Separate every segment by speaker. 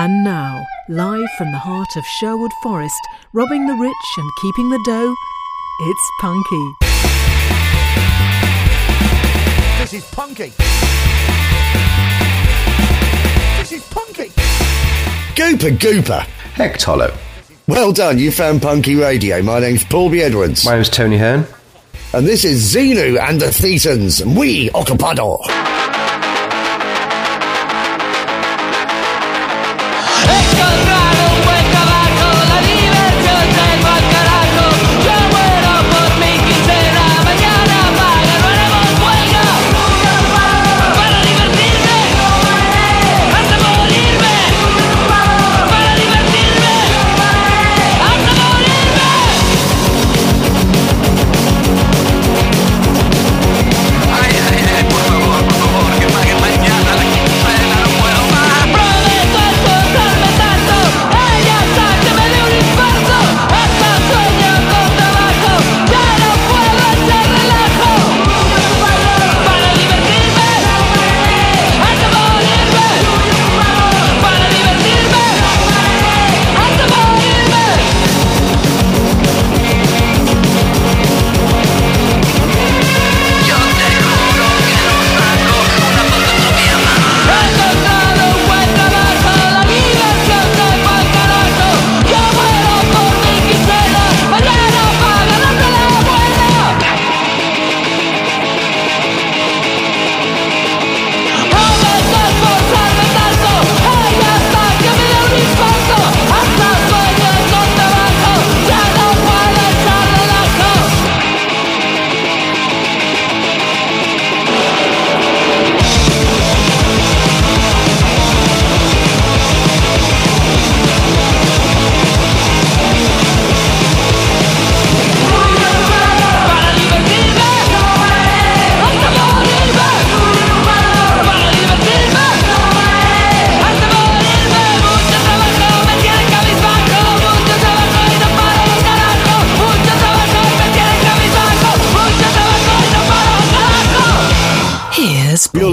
Speaker 1: And now, live from the heart of Sherwood Forest, robbing the rich and keeping the dough, it's Punky.
Speaker 2: This is Punky. This is Punky.
Speaker 3: Gooper Gooper.
Speaker 4: Heck, Tolo.
Speaker 3: Well done, you found Punky Radio. My name's Paul B. Edwards.
Speaker 4: My name's Tony Hearn.
Speaker 3: and this is Xenu and the Thetans. We Occupado.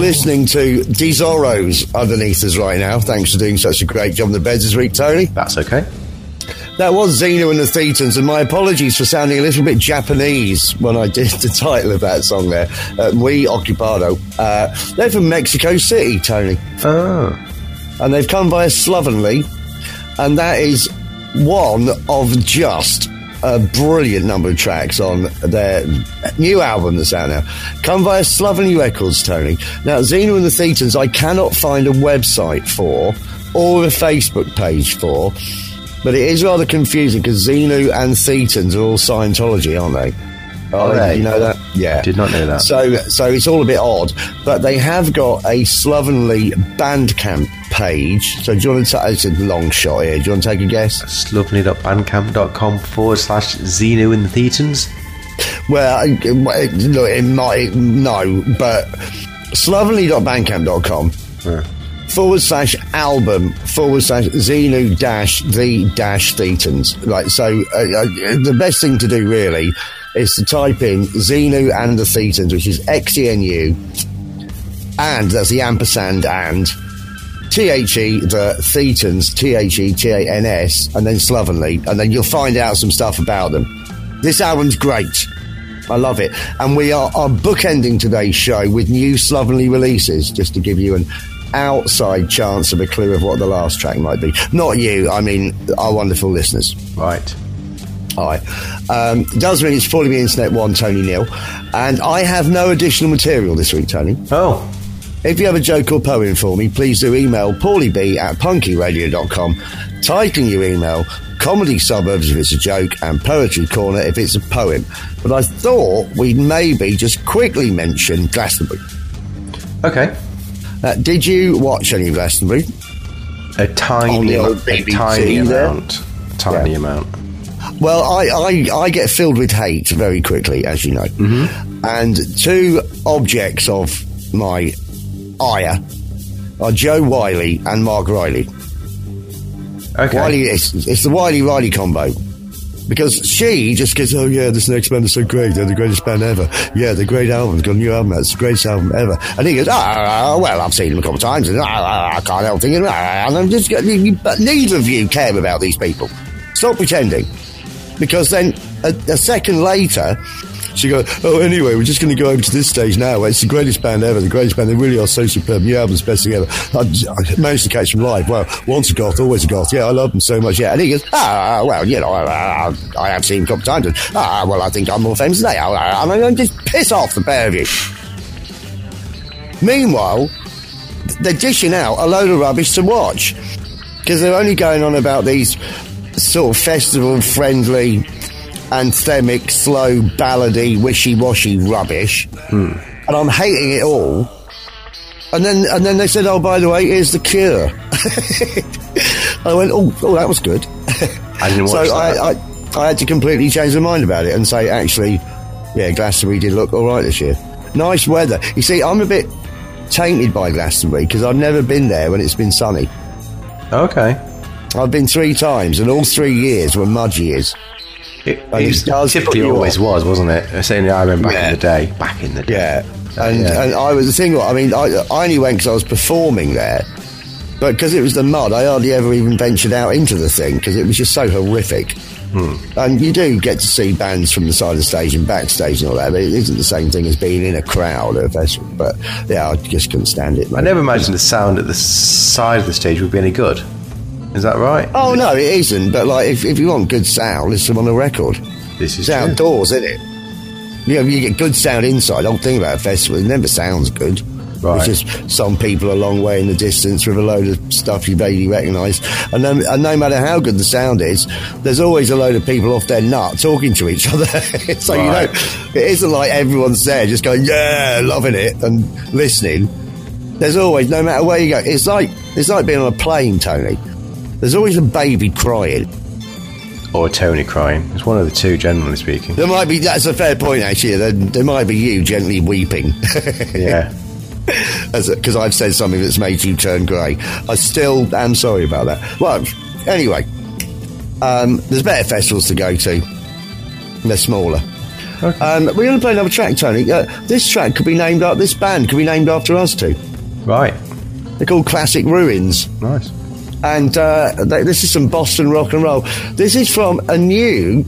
Speaker 3: Listening to Desoros underneath us right now. Thanks for doing such a great job on the beds this week, Tony.
Speaker 4: That's okay.
Speaker 3: That was Xenu and the Thetans, and my apologies for sounding a little bit Japanese when I did the title of that song there. Uh, we Occupado. Uh, they're from Mexico City, Tony.
Speaker 4: Oh.
Speaker 3: and they've come via Slovenly, and that is one of just a brilliant number of tracks on their new album that's out now. Come via Slovenly Records, Tony. Now, Xenu and the Thetans, I cannot find a website for or a Facebook page for, but it is rather confusing because Xenu and Thetans are all Scientology, aren't they?
Speaker 4: Oh, they?
Speaker 3: You know that? Yeah.
Speaker 4: Did not know that.
Speaker 3: So, so it's all a bit odd, but they have got a slovenly Bandcamp page. So, do you want to? take, it's a long shot here. Do you want to take a guess?
Speaker 4: Slovely.bandcamp.com forward slash Xenu and the Thetans.
Speaker 3: Well, look, it might no, but slovenly.bandcamp.com forward slash album forward slash Xenu dash the dash Thetans. Right. So, uh, uh, the best thing to do really is to type in Xenu and the Thetans, which is X E N U, and that's the ampersand and. T H E the Thetans, T H E T A N S, and then slovenly, and then you'll find out some stuff about them. This album's great. I love it. And we are, are bookending today's show with new slovenly releases, just to give you an outside chance of a clue of what the last track might be. Not you, I mean our wonderful listeners.
Speaker 4: Right.
Speaker 3: Hi. Um, does mean it's Falling Me Internet 1, Tony Neil. And I have no additional material this week, Tony.
Speaker 4: Oh.
Speaker 3: If you have a joke or poem for me, please do email paulieb at punkyradio.com, titling your email Comedy Suburbs if it's a joke, and Poetry Corner if it's a poem. But I thought we'd maybe just quickly mention Glastonbury.
Speaker 4: Okay.
Speaker 3: Uh, did you watch any Glastonbury?
Speaker 4: A tiny, a tiny amount. A tiny
Speaker 3: Yeah.
Speaker 4: amount.
Speaker 3: Well, I, I, I get filled with hate very quickly, as you know. Mm-hmm. And two objects of my ire are Jo Whiley and Mark Riley.
Speaker 4: Okay.
Speaker 3: Whiley, it's, it's the Whiley Riley combo. Because she just goes, oh yeah, this next band is so great. They're the greatest band ever. Yeah, the great album. Got a new album. It's the greatest album ever. And he goes, ah, well, I've seen them a couple of times and ah, I can't help thinking, ah, and I'm just, but neither of you care about these people. Stop pretending. Because then a, a second later, she goes, oh, anyway, we're just going to go over to this stage now. It's the greatest band ever. The greatest band. They really are so superb. New album's best thing ever. I, I managed to catch them live. Well, once a goth, always a goth. Yeah, I love them so much. Yeah. And he goes, ah, well, you know, I, I, I have seen a couple times. Ah, well, I think I'm more famous than they are. And I'm going to just piss off the pair of you. Meanwhile, they're dishing out a load of rubbish to watch because they're only going on about these sort of festival friendly, anthemic, slow, ballady, wishy washy rubbish. Hmm. And I'm hating it all. And then, and then they said, "Oh, by the way, here's the cure." I went, "Oh, oh, that was good."
Speaker 4: I didn't
Speaker 3: so
Speaker 4: watch that.
Speaker 3: I, I, I had to completely change my mind about it and say, actually, yeah, Glastonbury did look all right this year. Nice weather. You see, I'm a bit tainted by Glastonbury because I've never been there when it's been sunny.
Speaker 4: okay.
Speaker 3: I've been three times, and all three years were mud years.
Speaker 4: It, it
Speaker 3: does
Speaker 4: typically always was, wasn't it? Certainly, I remember back
Speaker 3: Yeah.
Speaker 4: in the day. Back in the day.
Speaker 3: Yeah. And,
Speaker 4: Yeah.
Speaker 3: and I was the thing. I mean, I, I only went because I was performing there, but because it was the mud, I hardly ever even ventured out into the thing because it was just so horrific. Hmm. And you do get to see bands from the side of the stage and backstage and all that, but it isn't the same thing as being in a crowd at a festival. But yeah, I just couldn't stand it.
Speaker 4: I never imagined the sound at the side of the stage would be any good. Is that right?
Speaker 3: Oh no, it isn't. But like, if, if you want good sound, listen on a record.
Speaker 4: This is
Speaker 3: It's
Speaker 4: true.
Speaker 3: outdoors, isn't it? You know, you get good sound inside. The whole thing about a festival, it never sounds good.
Speaker 4: Right.
Speaker 3: It's just some people a long way in the distance with a load of stuff you barely recognise. And, no- and no matter how good the sound is, there's always a load of people off their nut talking to each other. so, you know, it isn't like everyone's there just going, yeah, loving it and listening. There's always, no matter where you go, it's like, it's like being on a plane, Tony. There's always a baby crying.
Speaker 4: Or Tony crying. It's one of the two, generally speaking.
Speaker 3: There might be, that's a fair point actually. There, there might be you gently weeping.
Speaker 4: Yeah.
Speaker 3: Because I've said something that's made you turn grey. I still am sorry about that. Well, anyway, um, there's better festivals to go to. They're smaller. Um, we're going to play another track, Tony. Uh, this track could be named after, this band could be named after us too.
Speaker 4: Right.
Speaker 3: They're called Classic Ruins.
Speaker 4: Nice.
Speaker 3: And uh, they, this is some Boston rock and roll. This is from a new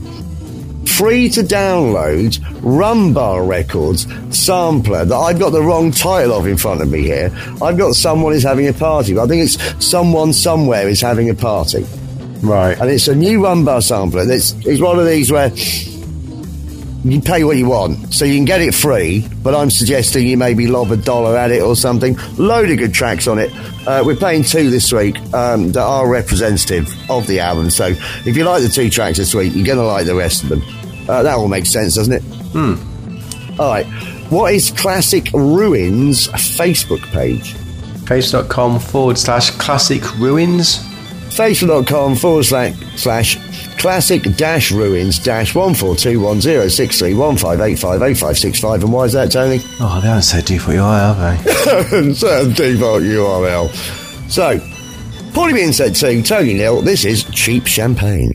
Speaker 3: free to download Rumbar Records sampler that I've got the wrong title of in front of me here. I've got someone is having a party. but I think it's someone somewhere is having a party,
Speaker 4: Right.
Speaker 3: and it's a new Rumbar sampler. It's it's one of these where. You pay what you want, so you can get it free. But I'm suggesting you maybe lob a dollar at it or something. Load of good tracks on it. Uh, we're playing two this week um, that are representative of the album. So if you like the two tracks this week, you're going to like the rest of them. Uh, that all makes sense, doesn't it? Hmm. All right. What is Classic Ruins Facebook page?
Speaker 4: Face.com forward slash classic ruins.
Speaker 3: Facebook.com forward slash, slash classic dash ruins dash one four two one zero six three one five eight five eight five six five. And why is that, Tony?
Speaker 4: Oh, they haven't said default UI, have they?
Speaker 3: Certain default URL. So, Paulie being said to Tony Nil, this is cheap champagne.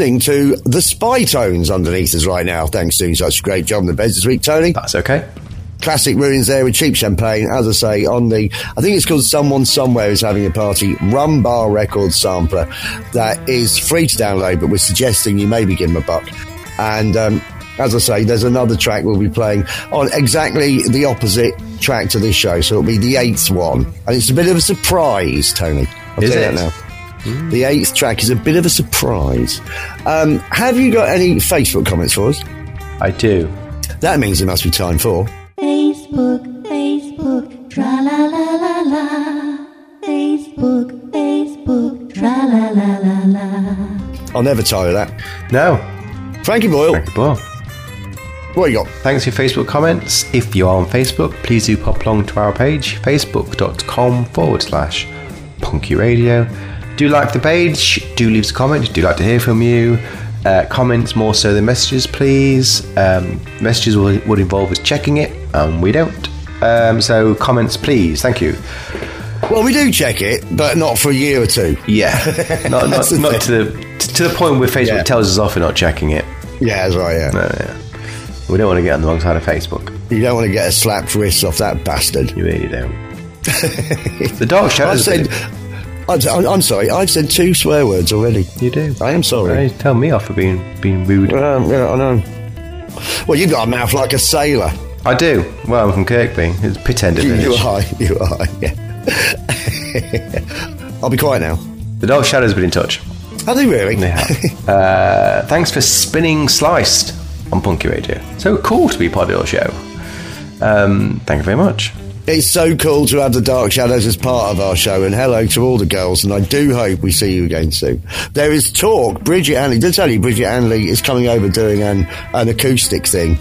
Speaker 3: Listening to the Spy Tones underneath us right now. Thanks for doing such a great job on the beds this week, Tony.
Speaker 4: That's okay.
Speaker 3: Classic ruins there with cheap champagne. As I say, on the, I think it's called Someone Somewhere is having a party Rum Bar Records sampler that is free to download, but we're suggesting you maybe give them a buck. And um, as I say, there's another track we'll be playing on exactly the opposite track to this show, so it'll be the eighth one, and it's a bit of a surprise, Tony. I'll
Speaker 4: Is
Speaker 3: tell you
Speaker 4: it?
Speaker 3: that now. The eighth track is a bit of a surprise. Um, have you got any Facebook comments for us?
Speaker 4: I do.
Speaker 3: That means it must be time for.
Speaker 5: Facebook, Facebook, tra la la la la. Facebook, Facebook, tra la la la la.
Speaker 3: I'll never tire of that.
Speaker 4: No.
Speaker 3: Frankie Boyle,
Speaker 4: Frankie Boyle.
Speaker 3: what you got?
Speaker 4: Thanks for your Facebook comments. If you are on Facebook, please do pop along to our page, facebook.com forward slash punky radio. Do like the page, do leave us a comment, do like to hear from you. Uh, comments more so than messages, please. Um, messages will, would involve us checking it, and we don't. Um, so, comments, please. Thank you.
Speaker 3: Well, we do check it, but not for a year or two.
Speaker 4: Yeah, not, not, not to the to the point where Facebook
Speaker 3: Yeah.
Speaker 4: tells us off for not checking it.
Speaker 3: Yeah, that's right, yeah.
Speaker 4: No, yeah. We don't want to get on the wrong side of Facebook.
Speaker 3: You don't want to get a slapped wrist off that bastard.
Speaker 4: You really don't. the dark shadows.
Speaker 3: said, I'm, I'm sorry, I've said two swear words already.
Speaker 4: You do.
Speaker 3: I am sorry.
Speaker 4: Hey, tell me off for being being rude.
Speaker 3: Um, yeah, I know. Well, you've got a mouth like a sailor.
Speaker 4: I do. Well, I'm from Kirkby. It's pit end of
Speaker 3: You, you are, you are, yeah. I'll be quiet now.
Speaker 4: The Dark Shadows have been in touch.
Speaker 3: Are they really?
Speaker 4: They have. uh, thanks for spinning Sliced on Punky Radio. So cool to be part of your show. Um, thank you very much.
Speaker 3: It's so cool to have the Dark Shadows as part of our show, and hello to all the girls, and I do hope we see you again soon. There is talk, Bridget Anley, did I tell you Bridget Anley is coming over doing an, an acoustic thing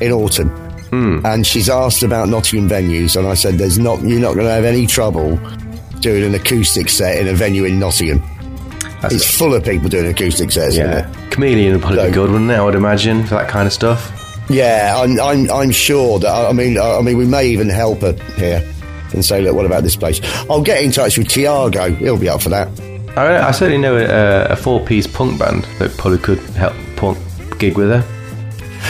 Speaker 3: in autumn. Hmm. And she's asked about Nottingham venues, and I said, "There's not, you're not going to have any trouble doing an acoustic set in a venue in Nottingham.
Speaker 4: That's
Speaker 3: It's full of people doing acoustic sets,
Speaker 4: yeah. Chameleon would probably be good, wouldn't it? I would imagine for that kind of stuff.
Speaker 3: Yeah, I'm, I'm, I'm sure that. I mean, I mean, we may even help her here and say, look, what about this place? I'll get in touch with Tiago. He'll be up for that.
Speaker 4: I, I certainly know a, a four-piece punk band that probably could help punk gig with her.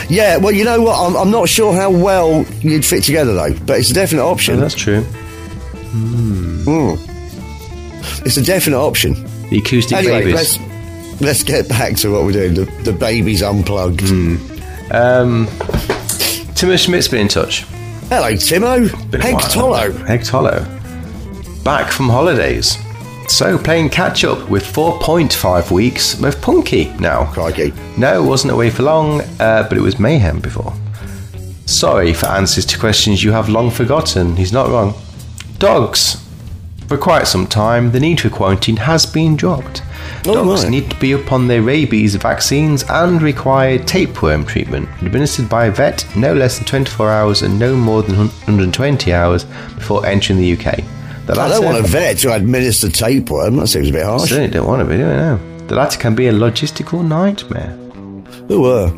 Speaker 3: Yeah, well, you know what? I'm, I'm not sure how well you'd fit together though, but it's a definite option.
Speaker 4: Oh, that's true. Hmm.
Speaker 3: It's a definite option.
Speaker 4: The acoustic
Speaker 3: Anyway,
Speaker 4: babies.
Speaker 3: let's let's get back to what we're doing. The, the babies unplugged. Hmm.
Speaker 4: Um, Timo Schmidt's been in touch.
Speaker 3: Hello, Timo.
Speaker 4: Been a
Speaker 3: Hank
Speaker 4: while.
Speaker 3: Tollo.
Speaker 4: Hank Tollo. Back from holidays. So playing catch up with 4.5 weeks of Punky now.
Speaker 3: Crikey.
Speaker 4: No, it wasn't away for long, uh, but it was mayhem before. Sorry for answers to questions you have long forgotten. He's not wrong. Dogs. For quite some time, the need for quarantine has been dropped.
Speaker 3: Oh,
Speaker 4: Dogs
Speaker 3: right.
Speaker 4: need to be upon their rabies vaccines and require tapeworm treatment, administered by a vet no less than 24 hours and no more than 120 hours before entering the UK. The
Speaker 3: I don't want a vet to administer tapeworm. That seems a bit harsh.
Speaker 4: certainly don't want to be doing it. The latter can be a logistical nightmare.
Speaker 3: Ooh, uh.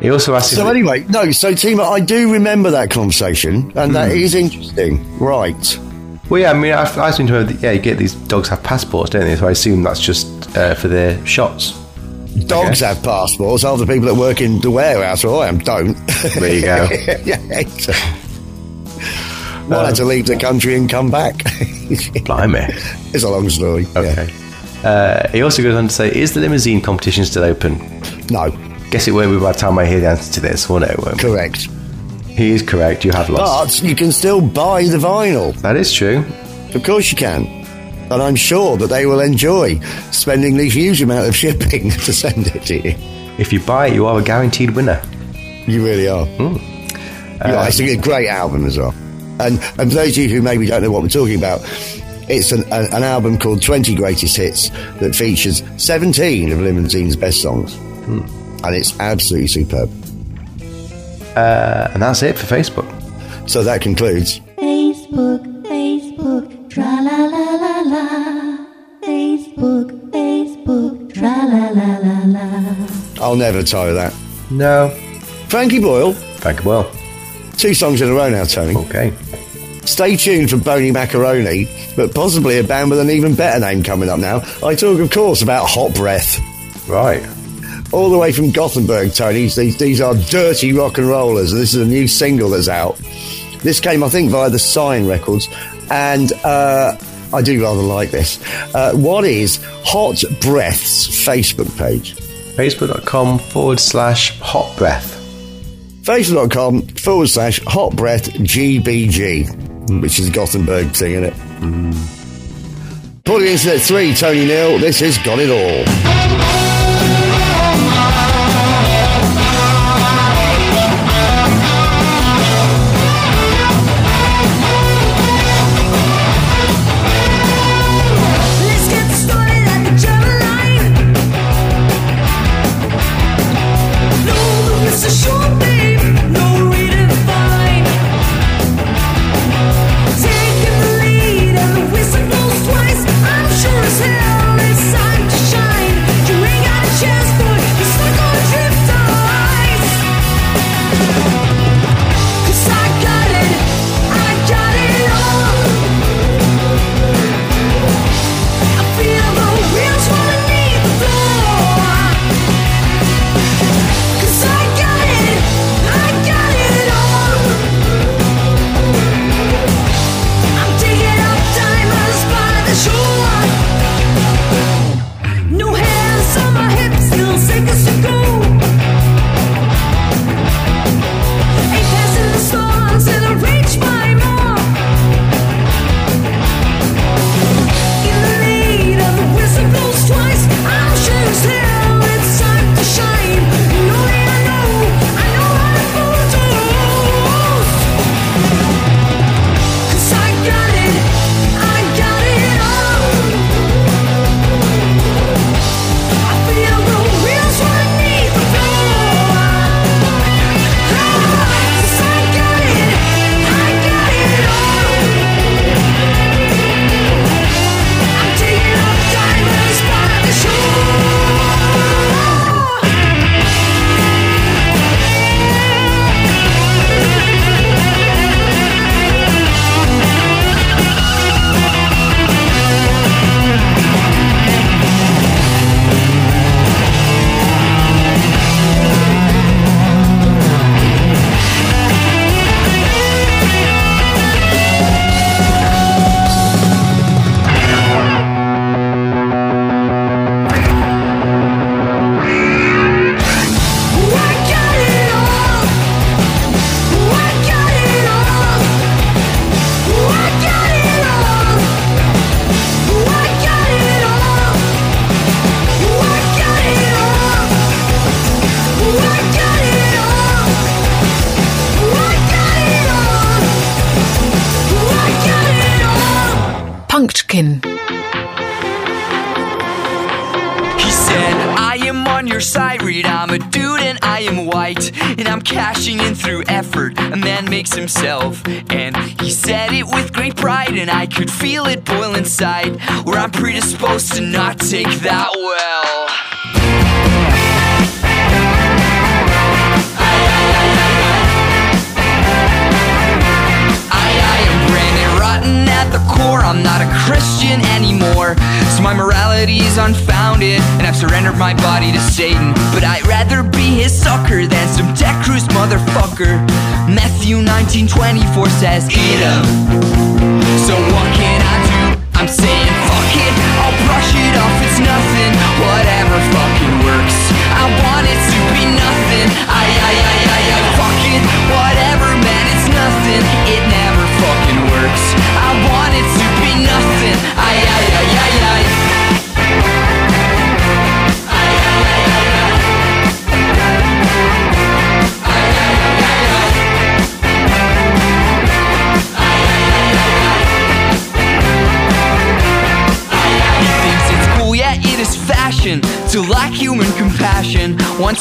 Speaker 4: He also asked
Speaker 3: So anyway, no. So Timo, I do remember that conversation, and that
Speaker 4: Hmm.
Speaker 3: is interesting. Right.
Speaker 4: Well, yeah, I mean, I, I seem to that, yeah, you get these dogs have passports, don't they? So I assume that's just uh, for their shots.
Speaker 3: Dogs
Speaker 4: Okay.
Speaker 3: have passports. All the people that work in the warehouse where I am don't.
Speaker 4: There you go.
Speaker 3: yeah. exactly. Might have to leave the country and come back.
Speaker 4: Blimey.
Speaker 3: it's a long story. yeah.
Speaker 4: Okay. Uh, he also goes on to say, is the limousine competition still open?
Speaker 3: No,
Speaker 4: Guess it won't be by the time I hear the answer to this, will it? it won't be.
Speaker 3: correct.
Speaker 4: He is correct, you have lost.
Speaker 3: But you can still buy the vinyl.
Speaker 4: that is true.
Speaker 3: Of course you can. And I'm sure that they will enjoy spending the huge amount of shipping to send it to you.
Speaker 4: If you buy it, you are a guaranteed winner.
Speaker 3: You really are.
Speaker 4: Hmm.
Speaker 3: yeah, it's a great album as well. And, and for those of you who maybe don't know what we're talking about, it's an, an, an album called 20 Greatest Hits that features 17 of Limousine's best songs.
Speaker 4: Hmm.
Speaker 3: And it's absolutely superb.
Speaker 4: Uh, and that's it for Facebook.
Speaker 3: So that concludes.
Speaker 5: Facebook, Facebook, tra la la la la. Facebook, Facebook, tra la la la la.
Speaker 3: I'll never tire that.
Speaker 4: No.
Speaker 3: Frankie Boyle,
Speaker 4: Thank you, well.
Speaker 3: two songs in a row now, Tony.
Speaker 4: Okay.
Speaker 3: Stay tuned for Boney Macaroni, but possibly a band with an even better name coming up now. I talk, of course, about Hot Breath.
Speaker 4: Right.
Speaker 3: All the way from Gothenburg, Tony. These, these are dirty rock and rollers, and this is a new single that's out. This came, I think, via the Sign Records, and uh, I do rather like this. Uh, what is Hot Breath's Facebook page?
Speaker 4: Facebook.com forward slash hot breath.
Speaker 3: Facebook.com forward slash Hot Breath GBG, which is Gothenburg thing, isn't it? Putting Internet 3, Tony Neal, this has got it all.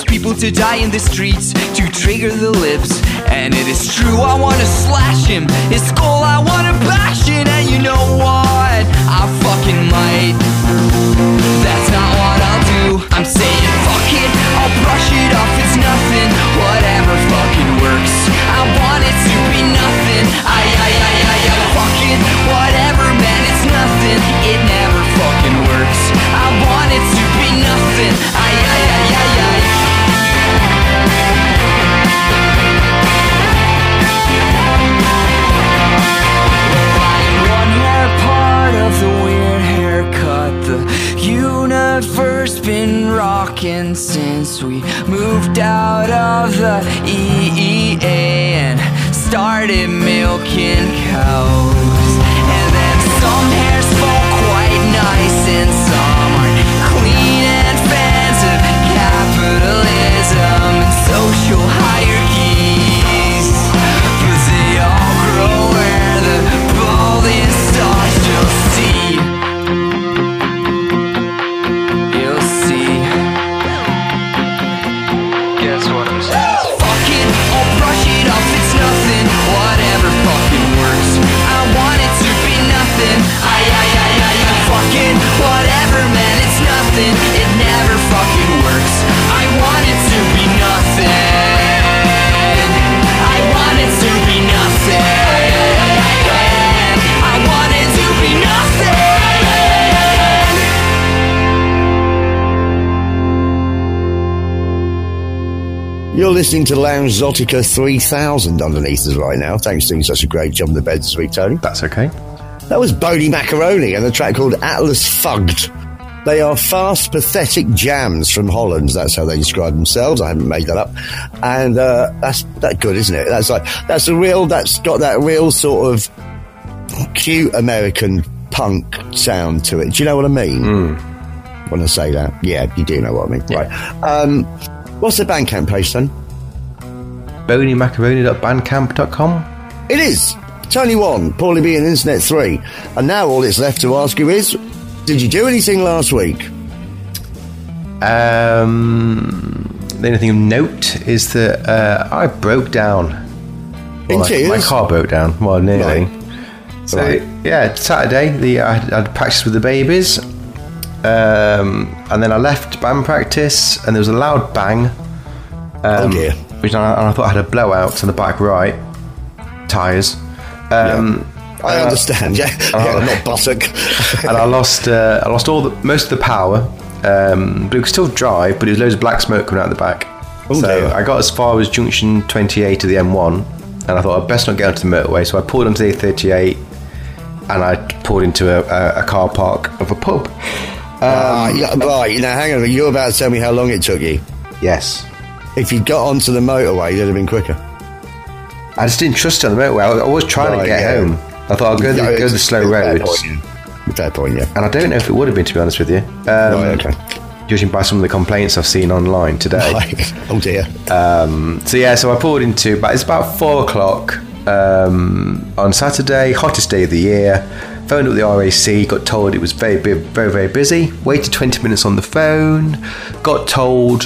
Speaker 6: Wants people to die in the streets to trigger the lips. And it is true, I wanna slash him. His skull, I wanna bash it. And you know what? I fucking might. That's not what I'll do. I'm saying fuck it, I'll brush it off, it's nothing. Whatever fucking works. I want it to be nothing. I, I, I, I, I, fuck it. Whatever, man, it's nothing. It never fucking works. I want it to be nothing. I, I, I, I. the EEA and started milking cows. Never fucking works. I want it to be nothing. I want it to be nothing. I want it to be nothing.
Speaker 3: You're listening to Lounge Zotica 3000 underneath us right now. Thanks for doing such a great job on the bed this week, Tony.
Speaker 4: That's okay.
Speaker 3: That was Boney Macaroni and a track called Atlas Fugged. They are fast, pathetic jams from Holland. That's how they describe themselves. I haven't made that up, and uh, that's that good, isn't it? That's like that's a real. That's got that real sort of cute American punk sound to it. Do you know what I mean? When I say that, yeah, you do know what I mean, right? Um, what's the Bandcamp page, then?
Speaker 4: boneymacaroni.bandcamp.com.
Speaker 3: It is Tony one, Paulie B, and Internet three, and now all it's left to ask you is, did you do anything last week?
Speaker 4: Um, the only thing of note is that uh, I broke down.
Speaker 3: In
Speaker 4: Well, my, my car broke down. Well, nearly.
Speaker 3: Right.
Speaker 4: So
Speaker 3: Right.
Speaker 4: yeah, Saturday the I had, I'd practiced with the babies, um, and then I left band practice, and there was a loud bang.
Speaker 3: oh dear.
Speaker 4: Which I, and I thought I had a blowout to the back right tires. Um,
Speaker 3: I understand. Yeah, yeah, not buttock.
Speaker 4: and I lost uh, I lost all the most of the power, um, but it could still drive. But there was loads of black smoke coming out the back.
Speaker 3: Oh,
Speaker 4: so
Speaker 3: dear.
Speaker 4: I got as far as junction 28 of the M1, and I thought I'd best not get onto the motorway. So I pulled onto the A38, and I pulled into a, a, a car park of a pub.
Speaker 3: Ah, yeah, right, now hang on. You're about to tell me how long it took you.
Speaker 4: Yes,
Speaker 3: If you'd got onto the motorway, it'd have been quicker.
Speaker 4: I just didn't trust on the motorway. I, I was trying
Speaker 3: Right,
Speaker 4: to get
Speaker 3: yeah.
Speaker 4: home. I thought I'll go, the, go the slow
Speaker 3: a fair
Speaker 4: roads,
Speaker 3: point, yeah. Fair point, yeah.
Speaker 4: and I don't know if it would have been to be honest with you. Um,
Speaker 3: right, okay.
Speaker 4: Judging by some of the complaints I've seen online today.
Speaker 3: Right. Oh dear.
Speaker 4: So yeah, so I pulled into, but it's about four o'clock, um, on Saturday, hottest day of the year. Phoned up the RAC, got told it was very, very, very, very busy. Waited 20 minutes on the phone. Got told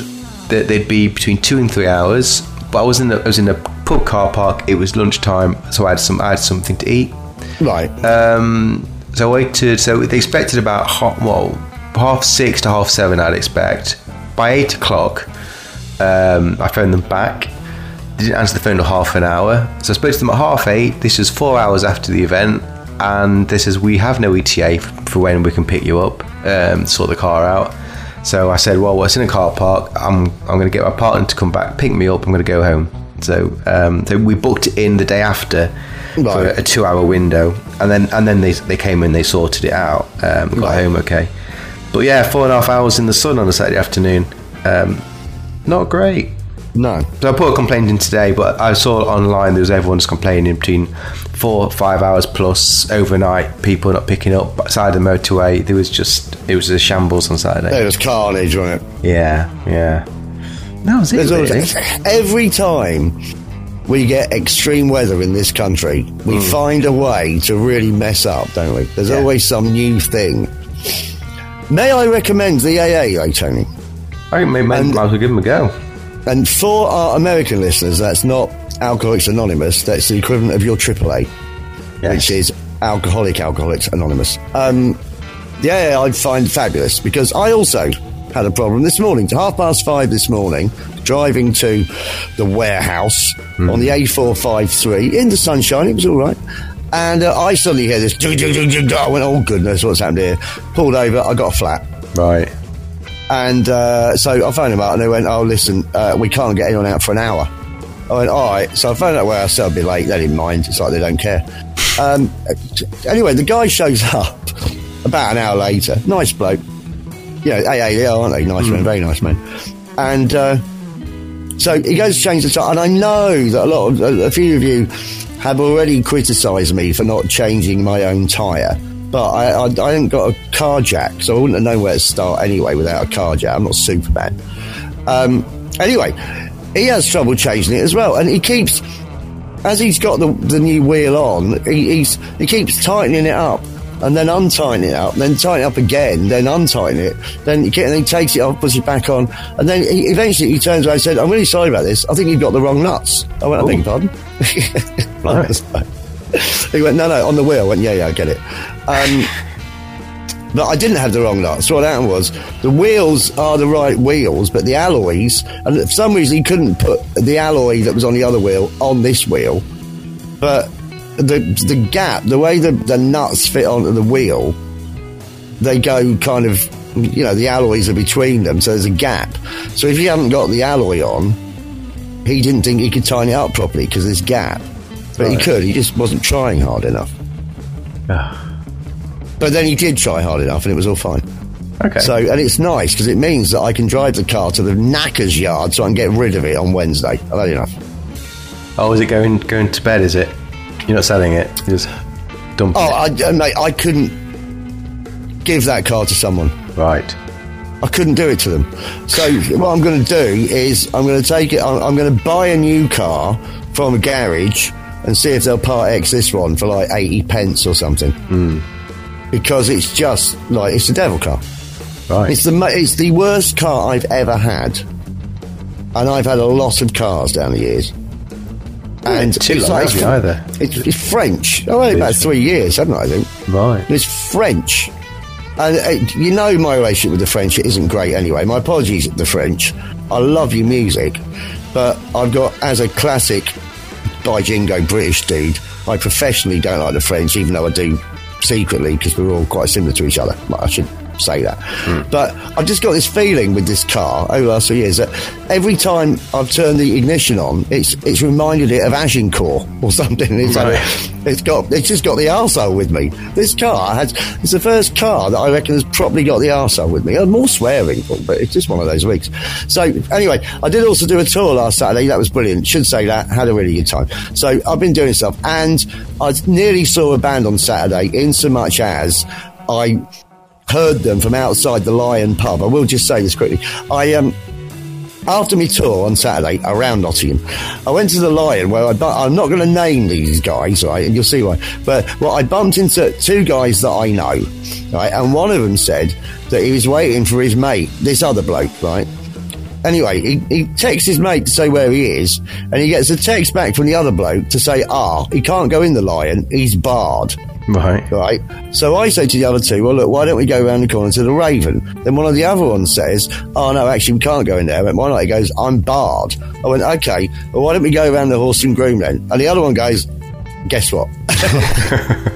Speaker 4: that they'd be between two and three hours. But I was in the, I was in a pub car park. It was lunchtime, so I had some, I had something to eat.
Speaker 3: Right.
Speaker 4: Um, so I waited. So they expected about half, well, half six to half seven. I'd expect. By eight o'clock, um, I phoned them back. They didn't answer the phone for half an hour. So I spoke to them at half eight. This was four hours after the event, and this is we have no ETA for when we can pick you up, um, sort the car out. So I said, well, it's in a car park. I'm I'm going to get my partner to come back, pick me up. I'm going to go home. So um, so we booked it in the day after for a two-hour window, and then and then they they came in, they sorted it out. Um, got
Speaker 3: Right.
Speaker 4: home okay, but yeah, four and a half hours in the sun on a Saturday afternoon, um, not great.
Speaker 3: No.
Speaker 4: So I put a complaint in today, but I saw online there was everyone's complaining between four five hours plus overnight. People not picking up side of the motorway. There was just it was a shambles on Saturday.
Speaker 3: It was carnage, wasn't it?
Speaker 4: Yeah, yeah. Was it.
Speaker 3: There's always, every time we get extreme weather in this country, we find a way to really mess up, don't we? There's
Speaker 4: Yeah.
Speaker 3: always some new thing. May I recommend the AA, though, Tony?
Speaker 4: I think maybe might as well give them a go.
Speaker 3: And for our American listeners, that's not Alcoholics Anonymous. That's the equivalent of your AAA,
Speaker 4: Yes.
Speaker 3: which is Alcoholic Alcoholics Anonymous. Um, the AA I'd find fabulous because I also had a problem this morning. To half past five this morning, driving to the warehouse on the A453 in the sunshine. It was all right. And uh, I suddenly hear this. jug, jug, jug. I went, oh goodness, what's happened here? Pulled over. I got a flat.
Speaker 4: Right.
Speaker 3: And uh, so I phoned him up and they went, oh, listen, uh, we can't get anyone out for an hour. I went, all right. So I phoned out where I said I'd be late. They didn't mind. It's like they don't care. Um, anyway, the guy shows up about an hour later. Nice bloke. You know, aren't they? Nice man, very nice man. And uh, so he goes to change the tyre. And I know that a lot of, a, a few of you have already criticised me for not changing my own tyre. But I, I, I haven't got a car jack, so I wouldn't have known where to start anyway without a car jack. I'm not Superman. Um, anyway, he has trouble changing it as well, and he keeps, as he's got the, the new wheel on, he, he's he keeps tightening it up. And then untightening it up, then tighten it up again, then untighten it, then he, then he takes it off, puts it back on, and then he, eventually he turns around and said, "I'm really sorry about this. I think you've got the wrong nuts." I went, "I beg your pardon." he went, "No, no, on the wheel." I went, "Yeah, yeah, I get it." Um, but I didn't have the wrong nuts. What happened was the wheels are the right wheels, but the alloys, and for some reason he couldn't put the alloy that was on the other wheel on this wheel. But the the gap, the way the, the nuts fit onto the wheel, they go kind of, you know, the alloys are between them, so there's a gap. So if he hadn't got the alloy on, he didn't think he could tighten it up properly because there's gap. But he could, he just wasn't trying hard enough. But then he did try hard enough and it was all fine.
Speaker 4: Okay.
Speaker 3: So, and it's nice because it means that I can drive the car to the knacker's yard so I can get rid of it on Wednesday. I've had enough.
Speaker 4: oh, is it going going to bed? Is it? You're not selling it. You're just dumping
Speaker 3: Oh,
Speaker 4: it.
Speaker 3: I, uh, mate, I couldn't give that car to someone.
Speaker 4: Right.
Speaker 3: I couldn't do it to them. So what I'm going to do is I'm going to take it. I'm, I'm going to buy a new car from a garage and see if they'll part X this one for like 80 pence or something. Because it's just like it's a devil car.
Speaker 4: Right.
Speaker 3: It's the it's the worst car I've ever had, and I've had a lot of cars down the years. And like-
Speaker 4: either?
Speaker 3: It's, it's French. Oh, only about three years, haven't I? I think.
Speaker 4: right.
Speaker 3: It's French. And uh, you know my relationship with the French isn't great anyway. My apologies to the French. I love your music, but I've got, as a classic by Jingo British dude, I professionally don't like the French, even though I do secretly because we're all quite similar to each other. I should say that. But I've just got this feeling with this car over the last few years that every time I've turned the ignition on, it's it's reminded it of Agincourt or something. It's, like-
Speaker 4: Right.
Speaker 3: it's got it's just got the arsehole with me. This car has it's the first car that I reckon has probably got the arsehole with me. Uh, more swearing, but it's just one of those weeks. So anyway, I did also do a tour last Saturday. That was brilliant. Should say that. Had a really good time. So I've been doing stuff, and I nearly saw a band on Saturday. In so much as I heard them from outside the Lion pub. I will just say this quickly. I um after my tour on Saturday around Nottingham, I went to the Lion where I I'm not going to name these guys, right? And you'll see why. But well, I bumped into two guys that I know, right? And one of them said that he was waiting for his mate, this other bloke, right? Anyway, he, he texts his mate to say where he is, and he gets a text back from the other bloke to say, ah, he can't go in the Lion, he's barred.
Speaker 4: Right.
Speaker 3: Right. So I say to the other two, well, look, why don't we go around the corner to the Raven? Then one of the other ones says, oh, no, actually, we can't go in there. And why not? He goes, I'm barred. I went, okay, well, why don't we go around the Horse and Groom then? And the other one goes, guess what?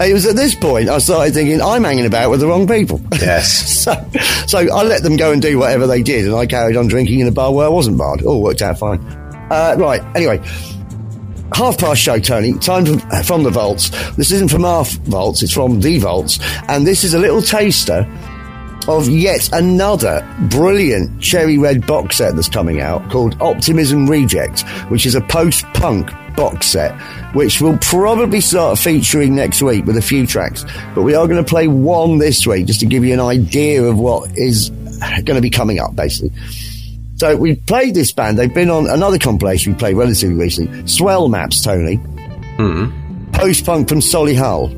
Speaker 3: It was at this point I started thinking I'm hanging about with the wrong people.
Speaker 4: Yes.
Speaker 3: so, so I let them go and do whatever they did, and I carried on drinking in a bar where I wasn't barred. All worked out fine. Uh, right. Anyway, half past show, Tony. Time from, uh, from the vaults. This isn't from our vaults; it's from the vaults, and this is a little taster of yet another brilliant cherry red box set that's coming out called Optimism Reject, which is a post-punk box set, which will probably start featuring next week with a few tracks. But we are going to play one this week just to give you an idea of what is going to be coming up, basically. So we played this band. They've been on another compilation we played relatively recently. Swell Maps, Tony. Hmm. Post punk from Solihull.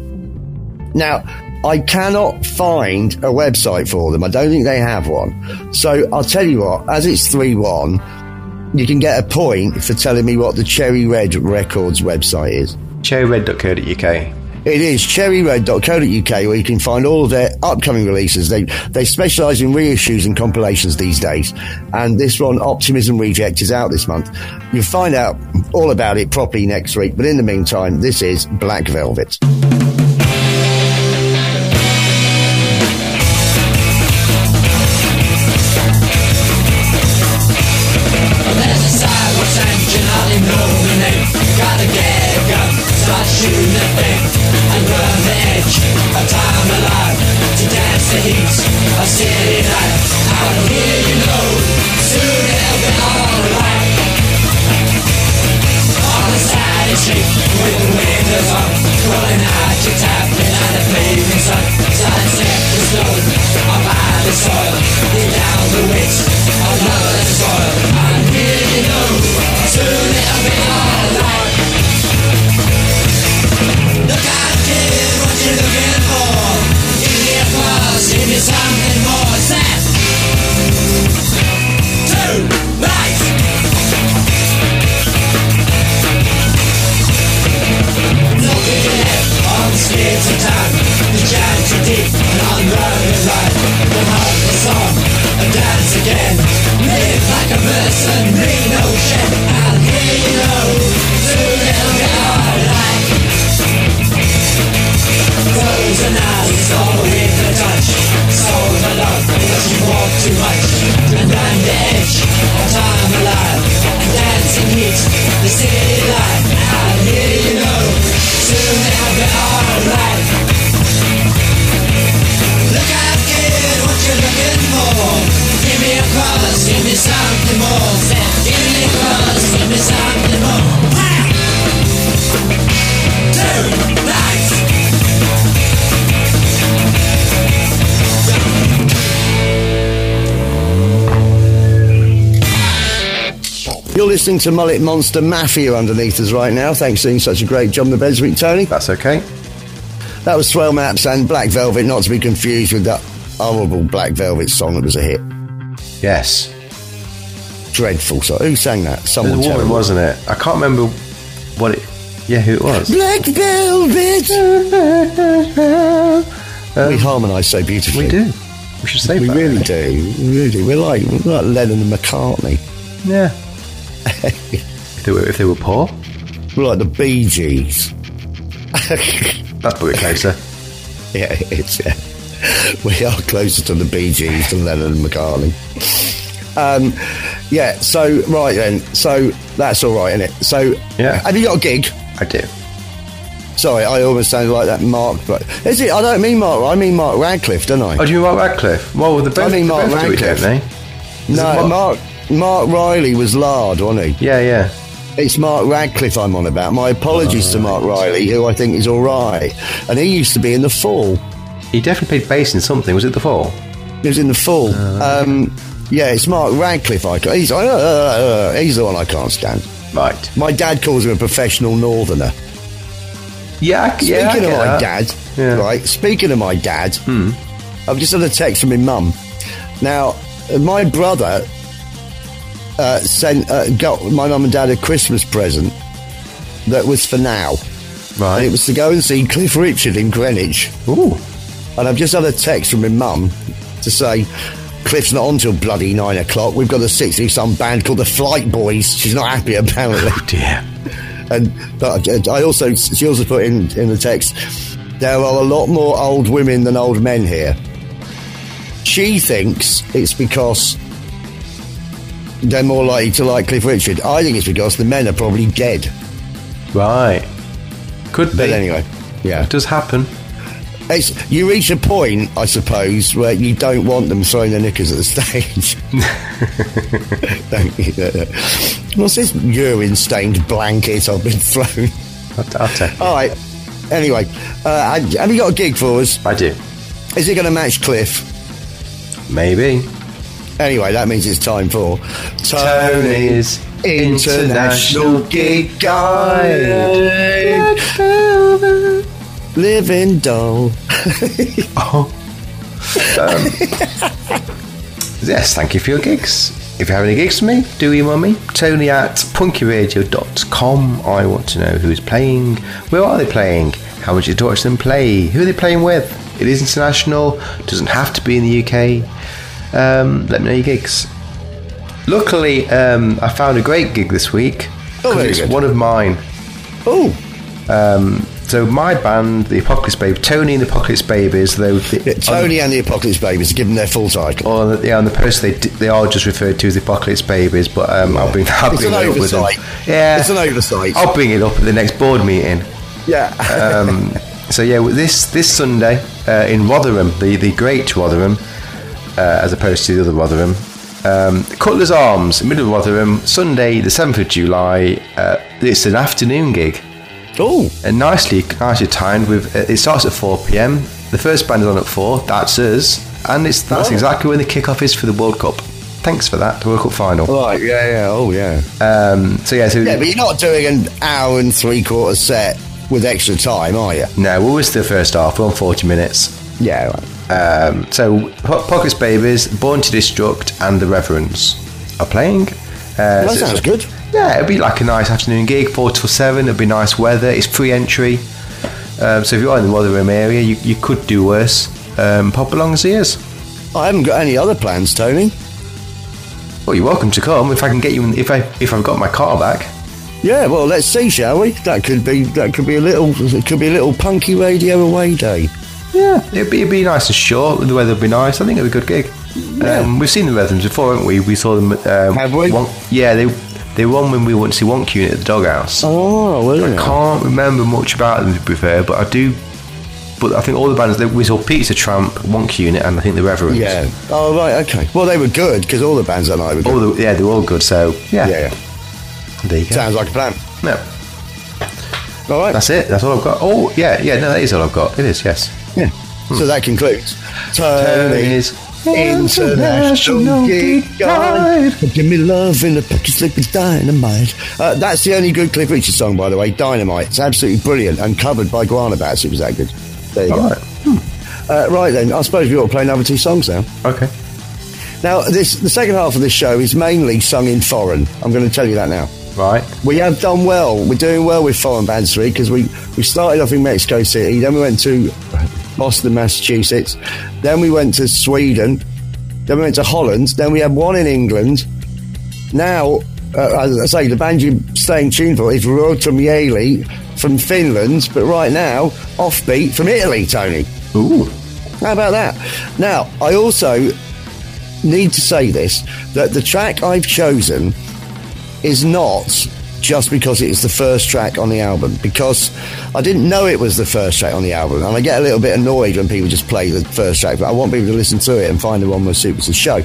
Speaker 3: Now, I cannot find a website for them. I don't think they have one. So I'll tell you what, as it's 3 1, you can get a point for telling me what the Cherry Red Records website is.
Speaker 4: Cherryred.co.uk.
Speaker 3: It is cherryred.co.uk where you can find all of their upcoming releases. They they specialise in reissues and compilations these days. And this one, Optimism Reject, is out this month. You'll find out all about it properly next week. But in the meantime, this is Black Velvet.
Speaker 7: Gotta get start shooting the thing, the heat of city life. Out here, you know, soon it'll be alright. On the side of the street with the windows on, calling out your tapping at the paving sun. Sunset is glowing on by the soil, down the witch of love and soil. And here you know, soon it'll be alright. Something more. Set, two, right. Look at your left on streets of town. The jams are deep and on the right. Heart the song and dance again. Live like a mercenary, no shed. I'll hear you know. Soon be alright. Frozen eyes, all with a touch. Soul the love, because you walk too much. And round the edge of time alive. And dancing heat, the city life. I'll hear you know. Soon it'll be alright. Look out, kid, what you looking for? Give me a cross, give me something more. Give me a cross, give me something more. One, two, right.
Speaker 3: You're listening to Mullet Monster Mafia underneath us right now. Thanks for doing such a great job on the week, Tony.
Speaker 4: That's okay.
Speaker 3: That was Swell Maps and Black Velvet, not to be confused with that horrible Black Velvet song that was a hit.
Speaker 4: Yes.
Speaker 3: Dreadful song. Who sang that? Someone
Speaker 4: was a woman, wasn't it? I can't remember what it. Yeah, who it was.
Speaker 3: Black Velvet. we harmonise so beautifully.
Speaker 4: We do. We should say
Speaker 3: We
Speaker 4: that.
Speaker 3: really do. We really do. We're like, we're like Lennon and McCartney.
Speaker 4: Yeah. if, they were, if they were poor,
Speaker 3: We're like the Bee Gees.
Speaker 4: that's probably closer.
Speaker 3: Yeah, it's yeah. We are closer to the Bee Gees than Lennon and McCartney. Um, yeah. So right then. So that's all right, isn't it? So
Speaker 4: Yeah.
Speaker 3: Have you got a gig?
Speaker 4: I do.
Speaker 3: Sorry, I almost sounded like that Mark. But is it? I don't mean Mark. I mean Mark Radcliffe, don't I?
Speaker 4: Oh, do you mean Mark Radcliffe? Well, the
Speaker 3: I mean Mark
Speaker 4: both do it,
Speaker 3: Radcliffe. no,
Speaker 4: Mark-
Speaker 3: Mark. Mark Riley was Lard, wasn't he?
Speaker 4: Yeah, yeah.
Speaker 3: It's Mark Radcliffe I'm on about. My apologies to Mark Riley, who I think is all right. And he used to be in the Fall.
Speaker 4: He definitely played bass in something. Was it The Fall?
Speaker 3: He was in the Fall.
Speaker 4: Uh.
Speaker 3: um, Yeah, it's Mark Radcliffe. I he's, uh, uh, uh, he's the one I can't stand.
Speaker 4: Right.
Speaker 3: My dad calls him a professional northerner.
Speaker 4: Yeah,
Speaker 3: Speaking
Speaker 4: yeah, I
Speaker 3: of my
Speaker 4: that.
Speaker 3: dad,
Speaker 4: Yeah. Hmm.
Speaker 3: right? Speaking of my dad, I've just had a text from my mum. Now, uh, my brother uh, sent uh, got my mum and dad a Christmas present that was for now.
Speaker 4: Right.
Speaker 3: And it was to go and see Cliff Richard in Greenwich.
Speaker 4: Ooh.
Speaker 3: And I've just had a text from my mum to say, Cliff's not on till bloody nine o'clock. We've got a 60 some band called the Flight Boys. She's not happy, apparently.
Speaker 4: Oh dear.
Speaker 3: And but I also, she also put in, in the text, there are a lot more old women than old men here. She thinks it's because they're more likely to like Cliff Richard. I think it's because the men are probably dead.
Speaker 4: Right. Could be.
Speaker 3: But anyway, yeah.
Speaker 4: It does happen.
Speaker 3: It's, you reach a point, I suppose, where you don't want them throwing their knickers at the stage. Don't you? What's this urine-stained blanket I've been thrown?
Speaker 4: I'll, I'll take it.
Speaker 3: All right. Anyway, uh, have you got a gig for us?
Speaker 4: I do.
Speaker 3: Is it going to match Cliff?
Speaker 4: Maybe.
Speaker 3: Anyway, that means it's time for
Speaker 4: Tony's
Speaker 3: International Gig Guide. Living dull.
Speaker 4: Oh. Um, yes, thank you for your gigs. If you have any gigs for me, do email me. Tony at punkyradio.com. I want to know who's playing, where are they playing, how much you watch them play, who are they playing with. It is international, doesn't have to be in the UK. Um, let me know your gigs. Luckily, um, I found a great gig this week.
Speaker 3: Oh,
Speaker 4: it's
Speaker 3: good.
Speaker 4: one of mine.
Speaker 3: Oh,
Speaker 4: Um, so my band, the Apocalypse Babies, Tony and the Apocalypse Babies, though the,
Speaker 3: yeah, Tony and the Apocalypse Babies, give them their full title.
Speaker 4: the, yeah, on the post they they are just referred to as the Apocalypse Babies, but um, I'll bring I'll
Speaker 3: It's
Speaker 4: bring
Speaker 3: an
Speaker 4: it up with them. Yeah,
Speaker 3: It's an oversight.
Speaker 4: I'll bring it up at the next board meeting.
Speaker 3: Yeah.
Speaker 4: Um, so yeah, this this Sunday uh, in Rotherham, the the great Rotherham, uh, as opposed to the other Rotherham. Um, Cutler's Arms, middle of Rotherham, Sunday, the seventh of July. Uh, it's an afternoon gig.
Speaker 3: Oh,
Speaker 4: and nicely nicely timed with uh, it starts at 4 p.m. The first band is on at 4, that's us, and it's that's
Speaker 3: Oh.
Speaker 4: exactly when the kickoff is for the World Cup. Thanks for that, the World Cup final.
Speaker 3: right. Yeah, yeah. Oh, yeah.
Speaker 4: Um, so yeah, so
Speaker 3: Yeah, but you're not doing an hour and three quarter set with extra time, are you?
Speaker 4: no, we're the first half. We're on 40 minutes.
Speaker 3: Yeah. Right.
Speaker 4: Um, so Po- Pockets Babies, Born to Destruct, and the Reverends are playing. Uh,
Speaker 3: that
Speaker 4: so-
Speaker 3: sounds good.
Speaker 4: Yeah, it'd be like a nice afternoon gig, four till seven. It'd be nice weather. It's free entry. Um, so if you're in the Rotherham area, you, you could do worse. Um, pop along and see us.
Speaker 3: I haven't got any other plans, Tony.
Speaker 4: Well, you're welcome to come if I can get you. In, if I if I've got my car back.
Speaker 3: Yeah, well, let's see, shall we? That could be that could be a little it could be a little punky radio away day.
Speaker 4: Yeah, it'd be, it'd be nice and short. The weather would be nice. I think it'd be a good gig. Um, we've seen the Rhythms before, haven't we? We saw them. Um,
Speaker 3: Have we?
Speaker 4: One, yeah, they they were on when we went to see Wonk Unit at the Doghouse.
Speaker 3: Oh, well,
Speaker 4: I can't remember much about them to be fair, but I do. But I think all the bands that we saw Pizza Tramp, Wonk Unit, and I think the Reverends.
Speaker 3: Yeah. Oh, right. Okay. Well, they were good because all the bands that night were good.
Speaker 4: All the, yeah, they were all good. So yeah,
Speaker 3: yeah, yeah.
Speaker 4: there you go.
Speaker 3: Sounds like a plan.
Speaker 4: No,
Speaker 3: All right.
Speaker 4: that's it. That's all I've got. Oh yeah, yeah. No, that is all I've got. It is. Yes.
Speaker 3: Yeah. So hmm. that concludes Tony's International Gig Guide. Give me love in a pocket slip with dynamite. Uh, that's the only good Cliff Richard song, by the way. Dynamite. It's absolutely brilliant and covered by Guana Batz. It was that good. There you
Speaker 4: All
Speaker 3: go.
Speaker 4: right.
Speaker 3: Uh, right then, I suppose we ought to play another two songs now.
Speaker 4: Okay.
Speaker 3: Now, this the second half of this show is mainly sung in foreign. I'm going to tell you that now.
Speaker 4: Right.
Speaker 3: We have done well. We're doing well with foreign bands three because we, we started off in Mexico City, then we went to Boston, Massachusetts, then we went to Sweden, then we went to Holland, then we had one in England. Now, uh, as I say, the band you're staying tuned for is Ruotomieli from Finland, but right now, offbeat from Italy, Tony.
Speaker 4: Ooh.
Speaker 3: How about that? Now, I also need to say this that the track I've chosen is not just because it is the first track on the album, because I didn't know it was the first track on the album, and I get a little bit annoyed when people just play the first track, but I want people to listen to it and find the one suits the show.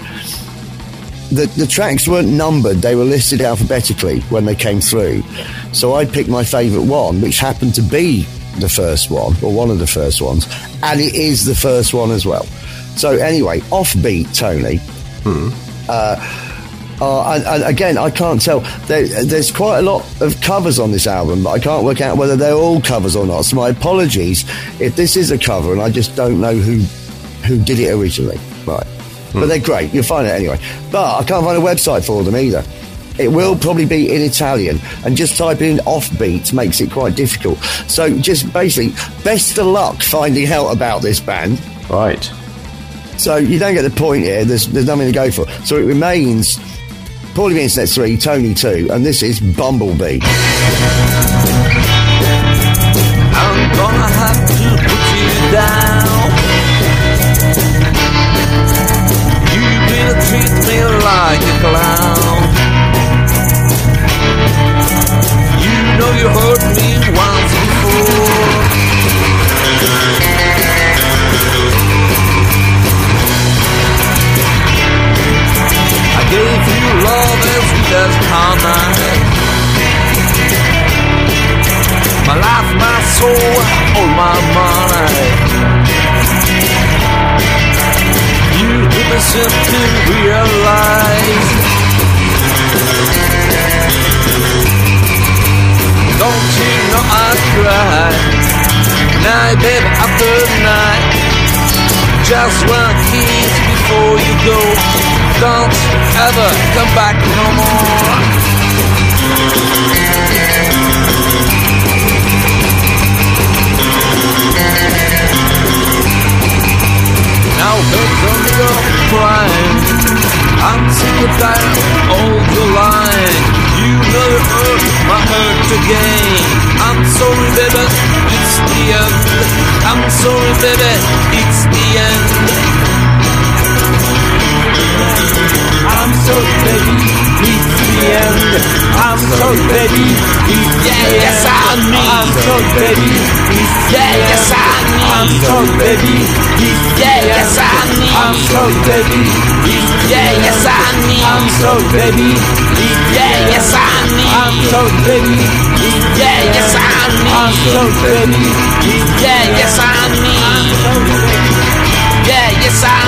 Speaker 3: The, the tracks weren't numbered, they were listed alphabetically when they came through. So I picked my favourite one, which happened to be the first one, or one of the first ones, and it is the first one as well. So anyway, offbeat Tony Uh, uh, and, and again, I can't tell. There, there's quite a lot of covers on this album, but I can't work out whether they're all covers or not. So my apologies if this is a cover and I just don't know who who did it originally. Right, but they're great. You'll find it anyway. But I can't find a website for them either. It will probably be in Italian, and just typing in offbeat makes it quite difficult. So just basically, best of luck finding out about this band.
Speaker 4: Right.
Speaker 3: So you don't get the point here. There's, there's nothing to go for. So it remains Paulie Internet 3, Tony 2, and this is Bumblebee.
Speaker 8: I'm gonna have to put you down. You will treat me like a clown. You know you hurt me sweet as. My life, my soul, all my money. You something to realize. Don't you know I cry? Night, baby, after night. Just one kiss before you go. Don't ever come back no more. Now baby, don't stop crying. I'm sick of that old line. You never hurt my hurt again. I'm sorry, baby, it's the end. I'm sorry, baby, it's the end. I'm sorry, baby, it's the end. I'm it's yeah, yes, I mean. I'm baby, it's yeah, yes, I mean. I'm baby, it's yeah, yes, I mean. I'm baby, it's yeah, yes, I mean. I'm baby, it's yeah, yes, I mean. I'm baby, it's yeah, yes, I mean. I'm baby, it's yeah, yes, I mean. Yeah, yes, I.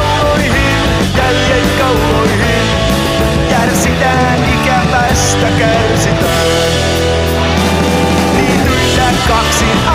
Speaker 8: kärsitään. Niityillä kaksin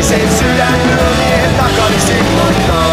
Speaker 8: Sen sydän
Speaker 9: on takaisin
Speaker 3: ottaa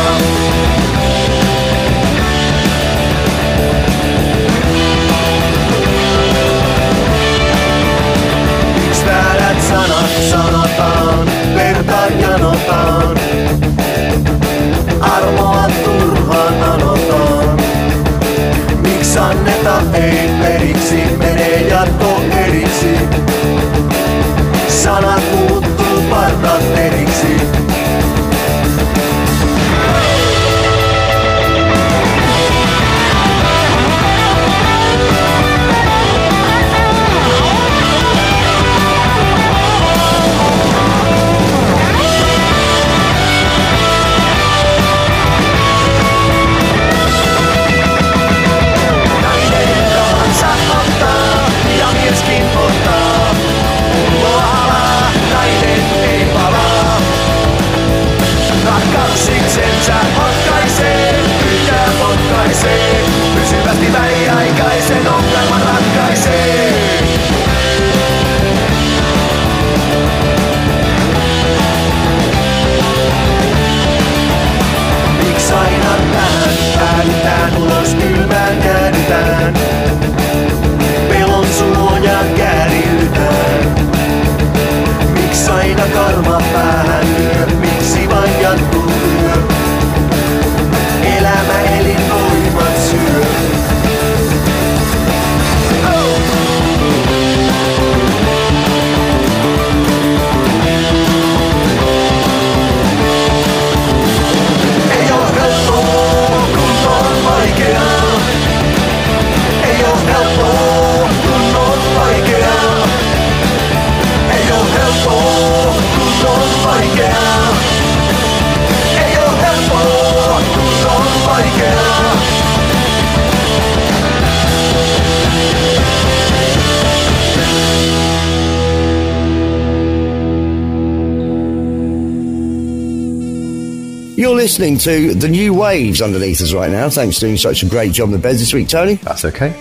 Speaker 3: listening to the new waves underneath us right now. Thanks for doing such a great job on the beds this week, Tony.
Speaker 4: That's okay.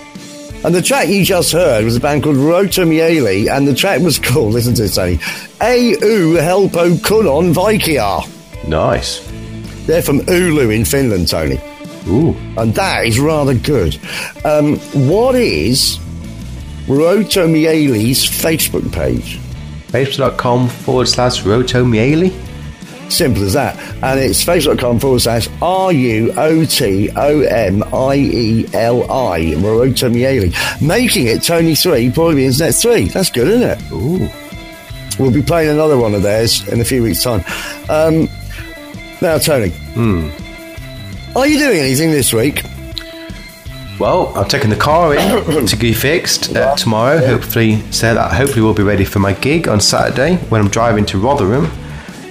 Speaker 3: And the track you just heard was a band called Ruotomieli, and the track was called, listen to this, Tony, Au Helpo Kunon Vaikia.
Speaker 4: Nice.
Speaker 3: They're from Oulu in Finland, Tony.
Speaker 4: Ooh.
Speaker 3: And that is rather good. Um, what is Ruotomieli's Facebook page?
Speaker 4: Facebook.com forward slash ruotomieli.
Speaker 3: Simple as that. And it's facebook.com forward slash R U O T O M I E L I, Maroto Miele. Making it Tony 3, probably Internet 3. That's good, isn't it?
Speaker 4: Ooh.
Speaker 3: We'll be playing another one of theirs in a few weeks' time. Um, now, Tony. Are you doing anything this week?
Speaker 4: Well, I'm taking the car in to be fixed uh, tomorrow. Hopefully, so that hopefully we'll be ready for my gig on Saturday when I'm driving to Rotherham.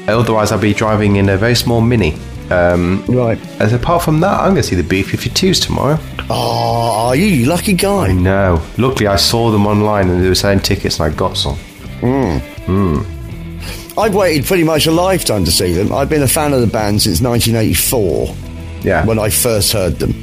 Speaker 4: Otherwise, I'll be driving in a very small Mini. Um,
Speaker 3: Right.
Speaker 4: as apart from that, I'm going to see the B52s tomorrow.
Speaker 3: Oh, are you, you lucky guy?
Speaker 4: No, luckily I saw them online and they were selling tickets and I got some. Hmm.
Speaker 3: I've waited pretty much a lifetime to see them. I've been a fan of the band since 1984
Speaker 4: Yeah.
Speaker 3: when I first heard them.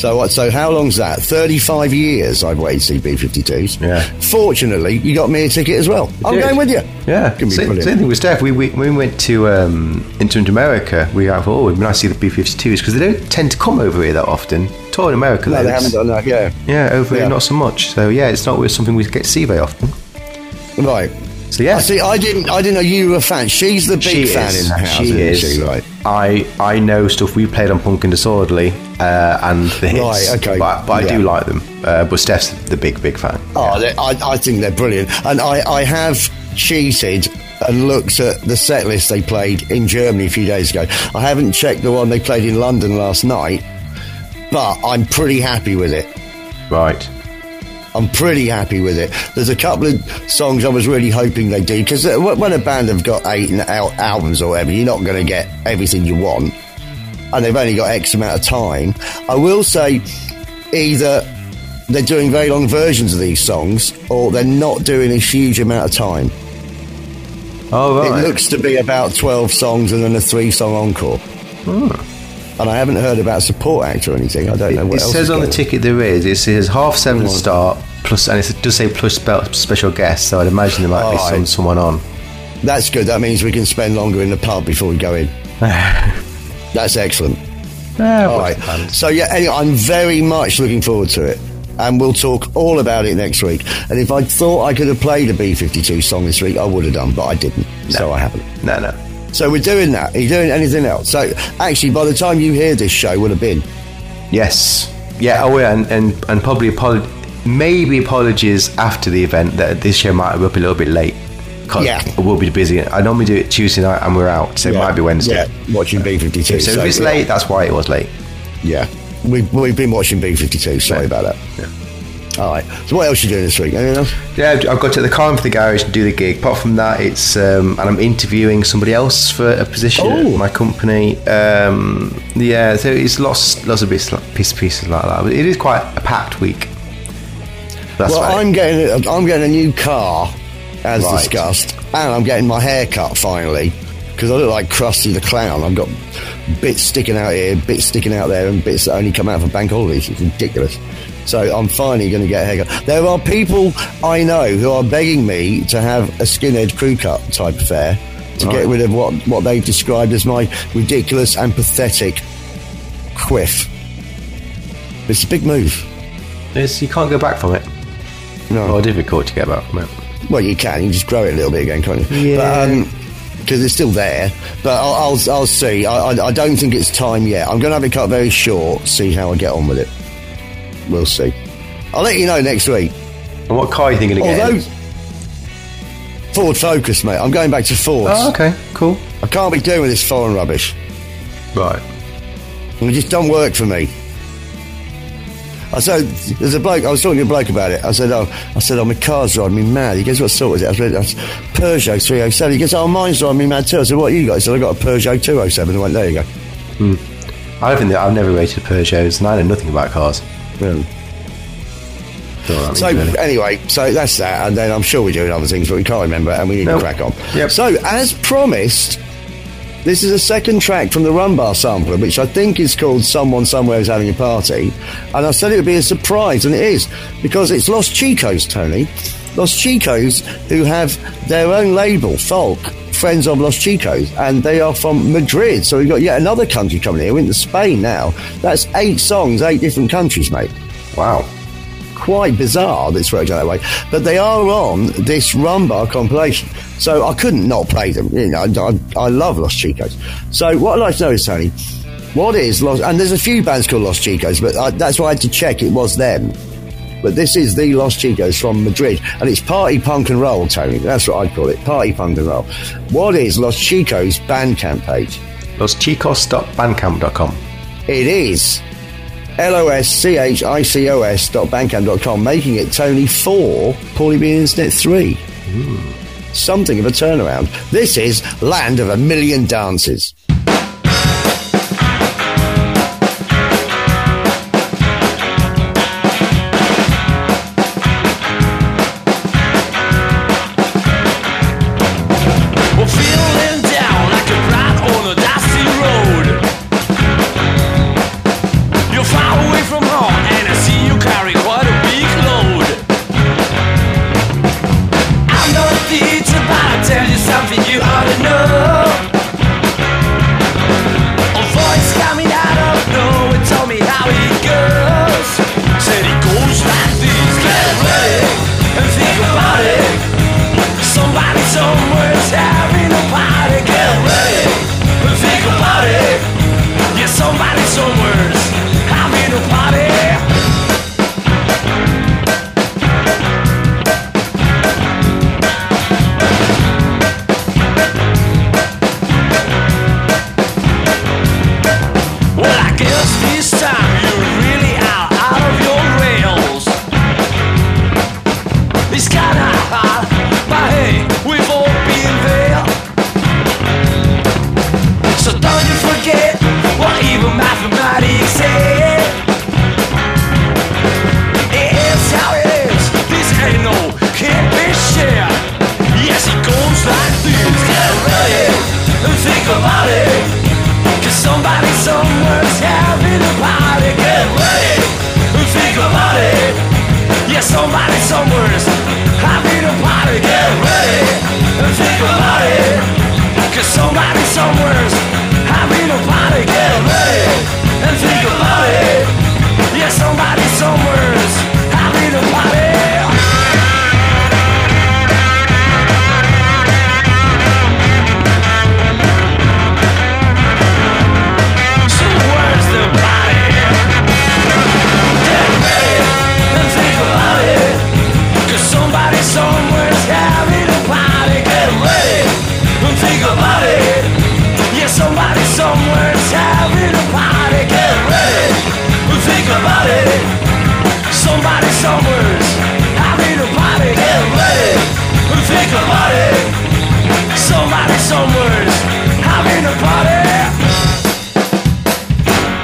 Speaker 3: So? So how long's that? 35 years I've waited to see B52s.
Speaker 4: Yeah.
Speaker 3: Fortunately, you got me a ticket as well. I'm
Speaker 4: did.
Speaker 3: going with you.
Speaker 4: Yeah, same,
Speaker 3: brilliant.
Speaker 4: same thing with Steph. We, we, when we went to um, into America, we got oh, nice to see the B-52s because they don't tend to come over here that often. Tour in America,
Speaker 3: No,
Speaker 4: though,
Speaker 3: they haven't done that. Yeah.
Speaker 4: Yeah, over
Speaker 3: Yeah.
Speaker 4: here not so much. So yeah, it's not something we get to see very often.
Speaker 3: Right.
Speaker 4: So yeah,
Speaker 3: I see. I didn't. I didn't know you were a fan. She's the big
Speaker 4: she
Speaker 3: fan
Speaker 4: is.
Speaker 3: in the house.
Speaker 4: she
Speaker 3: isn't
Speaker 4: is.
Speaker 3: She? Right.
Speaker 4: I I know stuff we played on Punk and Disorderly uh, and the hits.
Speaker 3: Right, okay.
Speaker 4: But, but I
Speaker 3: Yeah.
Speaker 4: do like them. Uh, but Steph's the big big fan.
Speaker 3: Oh, they- I, I think they're brilliant. And I, I have cheated and looked at the set list they played in Germany a few days ago. I haven't checked the one they played in London last night, but I'm pretty happy with it.
Speaker 4: Right.
Speaker 3: I'm pretty happy with it. There's a couple of songs I was really hoping they do because uh, when a band have got eight out albums or whatever, you're not going to get everything you want, and they've only got X amount of time. I will say, either they're doing very long versions of these songs, or they're not doing a huge amount of time.
Speaker 4: Oh right.
Speaker 3: It looks to be about 12 songs and then a three song encore. Hmm. And I haven't heard about support act or anything. I don't know what
Speaker 4: it
Speaker 3: else.
Speaker 4: says
Speaker 3: is
Speaker 4: on the ticket there is. It says half seven start plus, and it does say plus special guest. So I'd imagine there might be
Speaker 3: Oh,
Speaker 4: some
Speaker 3: I-
Speaker 4: someone on.
Speaker 3: That's good. That means we can spend longer in the pub before we go in. That's excellent. Ah, all right. So yeah, anyway, I'm very much looking forward to it, and we'll talk all about it next week. And if I thought I could have played a B52 song this week, I would have done, but I didn't, so I haven't.
Speaker 4: No, no.
Speaker 3: So we're doing that. Are you doing anything else? So actually, by the time you hear this show, would have been.
Speaker 4: Yes. Yeah. Oh yeah, and and, and probably apolo- maybe apologies after the event that this show might be up a little bit late.
Speaker 3: Yeah.
Speaker 4: we'll be busy. I normally do it Tuesday night and we're out, so it might be Wednesday.
Speaker 3: Yeah, watching B52.
Speaker 4: So, if it's
Speaker 3: yeah.
Speaker 4: late, that's why it was late.
Speaker 3: Yeah, we've, we've been watching B52. Sorry
Speaker 4: Yeah.
Speaker 3: about that. All right. So what else are you doing this week? Anything else?
Speaker 4: Yeah, I've got to the car for the garage to do the gig. Apart from that, it's um, and I'm interviewing somebody else for a position
Speaker 3: Oh.
Speaker 4: at my company. Um, yeah, so it's lots, lots of bits, pieces, pieces like that. But it is quite a packed week. That's
Speaker 3: well. I'm getting a, I'm getting a new car, as
Speaker 4: Right.
Speaker 3: discussed, and I'm getting my hair cut finally because I look like Krusty the Clown. I've got bits sticking out here, bits sticking out there, and bits that only come out for bank holidays. It's ridiculous. So I'm finally going to get a haircut. There are people I know who are begging me to have a skinhead crew cut type affair to get rid of what, what they've described as my ridiculous and pathetic quiff. It's a big move.
Speaker 4: It's- you can't go back from it.
Speaker 3: No.
Speaker 4: Or difficult to get back from it.
Speaker 3: Well, you can. You just grow it a little bit again, can't you?
Speaker 4: Yeah.
Speaker 3: But, um, because it's still there. But I'll, I'll, I'll see. I, I, I don't think it's time yet. I'm going to have it cut very short. See how I get on with it. We'll see. I'll let you know next week.
Speaker 4: And what car are you thinking of getting?
Speaker 3: Although Ford Focus, mate. I'm going back to Ford.
Speaker 4: Oh, okay, cool.
Speaker 3: I can't be doing with this foreign rubbish.
Speaker 4: Right.
Speaker 3: It just don't work for me. I said, there's a bloke, I was talking to a bloke about it. I said, oh, I said, oh, my car's driving me mad. He goes, what sort is it? I said, "That's Peugeot 307. He goes, oh, mine's driving me mad too. I said, what you got? He said, I got a Peugeot 207. I went, there you go. Hmm.
Speaker 4: I don't think that I've never rated Peugeots, and I know nothing about cars.
Speaker 3: Yeah.
Speaker 4: Don't know what that
Speaker 3: So
Speaker 4: really.
Speaker 3: anyway, so that's that, and then I'm sure we're doing other things, but we can't remember, and we need
Speaker 4: Nope.
Speaker 3: to crack on.
Speaker 4: Yep.
Speaker 3: So as promised, this is a second track from the Rumbar sampler, which I think is called "Someone Somewhere Is Having a Party," and I said it would be a surprise, and it is because it's Los Chicos, Tony, Los Chicos, who have their own label, Folk. Friends of Los Chicos, and they are from Madrid. So we've got yet another country coming here. We're into Spain now. That's eight songs, eight different countries, mate
Speaker 4: Wow.
Speaker 3: quite bizarre this out that way. But they are on this Rum Bar compilation. So I couldn't not play them. You know, I, I love Los Chicos. So what I'd like to know is, Tony, what is Los... And there's a few bands called Los Chicos, but I, that's why I had to check it was them. But this is the Los Chicos from Madrid, and it's party punk and roll, Tony. That's what I'd call it, party punk and roll. What is Los Chicos Bandcamp page?
Speaker 4: LosChicos.bandcamp.com.
Speaker 3: It is L-O-S-C-H-I-C-O-S dot bandcamp.com, making it Tony 4, Paulie B Internet 3. Hmm. Something of a turnaround. This is Land of a Million Dances.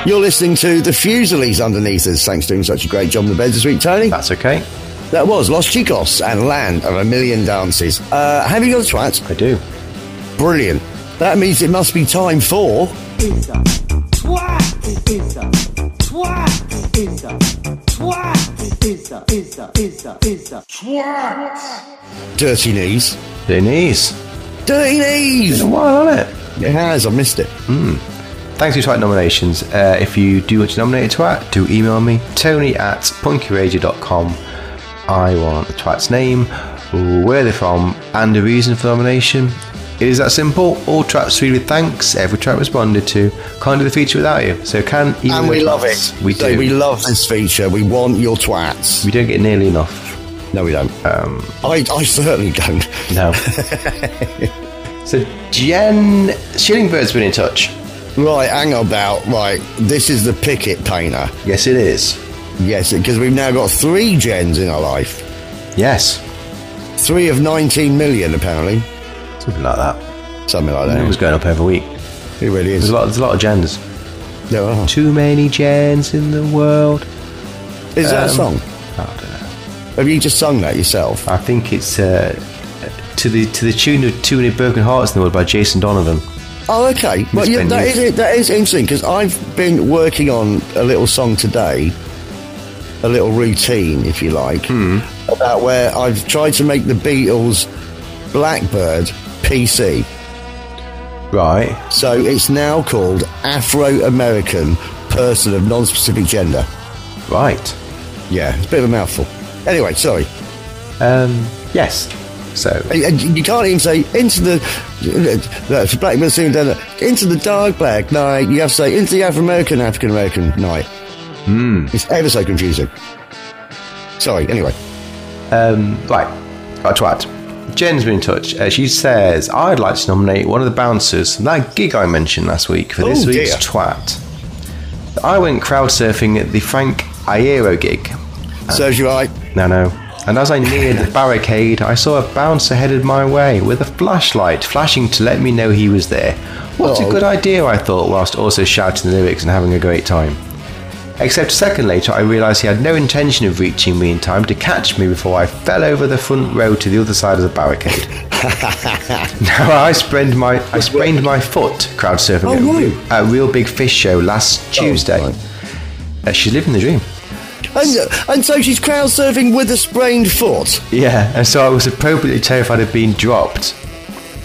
Speaker 8: You're
Speaker 3: listening to the Fusilies underneath us. Thanks for doing such a great job on the bed this week, Tony.
Speaker 4: That's okay.
Speaker 3: That was Los Chicos and Land of a Million Dances. Uh, have you got a twat?
Speaker 4: I do.
Speaker 3: Brilliant. That means it must be time for...
Speaker 9: It's a twat. It's a twat. It's a twat. It's a it's a it's a it's a twat.
Speaker 3: Dirty Knees. Dirty Knees!
Speaker 4: A while on it.
Speaker 3: It has, I missed it.
Speaker 4: Thanks for your twat nominations. Uh, if you do want to nominate a twat, do email me, tony at punkyradio.com. I want the twat's name, where they're from, and the reason for nomination. It is that simple. All tracks read with thanks. Every track responded to. Can't do the feature without you. So can email
Speaker 3: and we love it.
Speaker 4: We
Speaker 3: So
Speaker 4: do.
Speaker 3: We love this feature. We want your twats.
Speaker 4: We don't get nearly enough.
Speaker 3: No, we don't.
Speaker 4: Um,
Speaker 3: I, I certainly don't.
Speaker 4: no. so Jen Shillingbird's been in touch.
Speaker 3: Right, hang about. Right, this is the Picket painter.
Speaker 4: Yes, it is.
Speaker 3: Yes, because we've now got three gens in our life.
Speaker 4: Yes.
Speaker 3: Three of 19 million, apparently.
Speaker 4: Something like that.
Speaker 3: Something like that.
Speaker 4: It was going up every week.
Speaker 3: It really is.
Speaker 4: There's a lot. There's a lot of gens.
Speaker 3: There are.
Speaker 4: Too many gens in the world.
Speaker 3: Is that a
Speaker 4: Um,
Speaker 3: song?
Speaker 4: I don't know.
Speaker 3: Have you just sung that yourself?
Speaker 4: I think it's uh, to the to the tune of Too Many Broken Hearts in the World by Jason Donovan.
Speaker 3: Oh, okay. Well, yeah, that is, that is interesting because I've been working on a little song today, a little routine, if you like,
Speaker 4: Hmm.
Speaker 3: about where I've tried to make the Beatles Blackbird PC.
Speaker 4: Right.
Speaker 3: So it's now called Afro American Person of Non Specific Gender.
Speaker 4: Right.
Speaker 3: Yeah, it's a bit of a mouthful. Anyway, sorry.
Speaker 4: Um. Yes. So
Speaker 3: And- You can't even say into the for black men singing down the, into the dark black night. You have to say into the Afro American African American night.
Speaker 4: Hmm.
Speaker 3: It's ever so confusing. Sorry. Anyway,
Speaker 4: Um, right, a twat. Jen's been in touch. Uh, she says, I'd like to nominate one of the bouncers, from that gig I mentioned last week, for this
Speaker 3: Oh,
Speaker 4: week's
Speaker 3: dear.
Speaker 4: twat. I went crowd surfing at the Frank Iero gig.
Speaker 3: serves you right.
Speaker 4: No, no. And as I neared the barricade, I saw a bouncer headed my way with a flashlight flashing to let me know he was there. What a
Speaker 3: Oh.
Speaker 4: good idea, I thought, whilst also shouting the lyrics and having a great time. Except a second later, I realised he had no intention of reaching me in time to catch me before I fell over the front row to the other side of the barricade. now I sprained my I sprained my foot crowd surfing
Speaker 3: Oh,
Speaker 4: at. Re- Reel Big Fish Show last Tuesday.
Speaker 3: right.
Speaker 4: Uh, she's living the dream.
Speaker 3: And, and so she's crowd surfing with a sprained foot.
Speaker 4: Yeah, and so I was appropriately terrified of being dropped.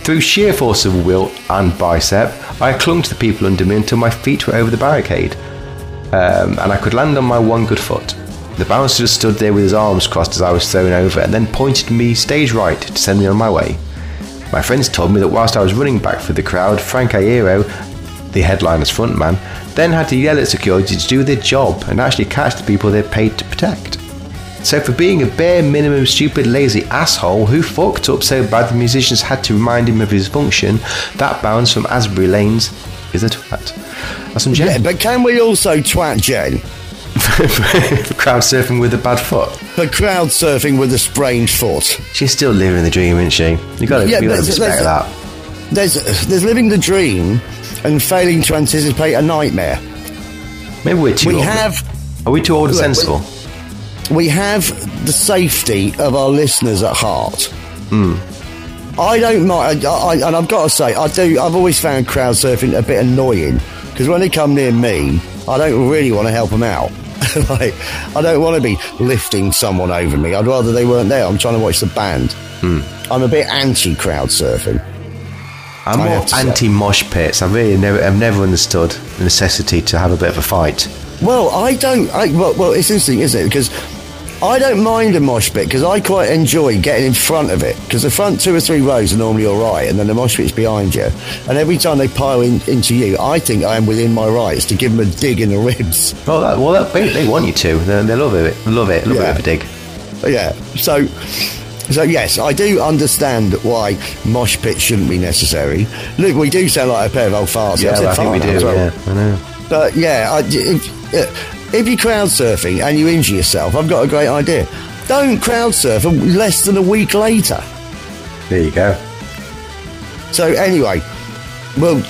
Speaker 4: Through sheer force of will and bicep, I clung to the people under me until my feet were over the barricade, um, and I could land on my one good foot. The bouncer just stood there with his arms crossed as I was thrown over, and then pointed me stage right to send me on my way. My friends told me that whilst I was running back through the crowd, Frank Iero, the headliner's frontman, then had to yell at security to do their job and actually catch the people they're paid to protect. So for being a bare minimum stupid lazy asshole who fucked up so bad the musicians had to remind him of his function, that bounce from Asbury Lanes is a twat. That's some
Speaker 3: Yeah, but can we also twat Jen
Speaker 4: for crowd surfing with a bad foot.
Speaker 3: for crowd surfing with a sprained foot?
Speaker 4: She's still living the dream, isn't she? You gotta,
Speaker 3: Yeah,
Speaker 4: you gotta respect
Speaker 3: there's-
Speaker 4: that.
Speaker 3: There's there's living the dream and failing to anticipate a nightmare.
Speaker 4: Maybe we're too
Speaker 3: We
Speaker 4: old.
Speaker 3: have
Speaker 4: Are we too old and sensible?
Speaker 3: we have the safety of our listeners at heart.
Speaker 4: Hmm.
Speaker 3: I don't mind, I, I, and I've got to say, I do. I've always found crowd surfing a bit annoying because when they come near me, I don't really want to help them out. like, I don't want to be lifting someone over me. I'd rather they weren't there. I'm trying to watch the band.
Speaker 4: Hmm.
Speaker 3: I'm a bit anti crowd surfing.
Speaker 4: I'm
Speaker 3: I
Speaker 4: more
Speaker 3: have to say.
Speaker 4: anti mosh pits. I really never, I've never understood the necessity to have a bit of a fight.
Speaker 3: Well, I don't. I, well, well, it's interesting, isn't it? Because I don't mind a mosh pit because I quite enjoy getting in front of it because the front two or three rows are normally all right, and then the mosh pit's behind you. And every time they pile in, into you, I think I am within my rights to give them a dig in the ribs.
Speaker 4: Well, that, well, that, they, they want you to. They, they love it. They love it. Love
Speaker 3: Yeah.
Speaker 4: it of a dig.
Speaker 3: Yeah. So. So yes, I do understand why mosh pits shouldn't be necessary. Look, we do sound like a pair of old farts.
Speaker 4: Yeah,
Speaker 3: said
Speaker 4: well, I think we do.
Speaker 3: as well.
Speaker 4: Yeah, I know.
Speaker 3: But yeah, I, if, if you're crowd surfing and you injure yourself, I've got a great idea. Don't crowd surf less than a week later.
Speaker 4: There you go.
Speaker 3: So anyway, we'll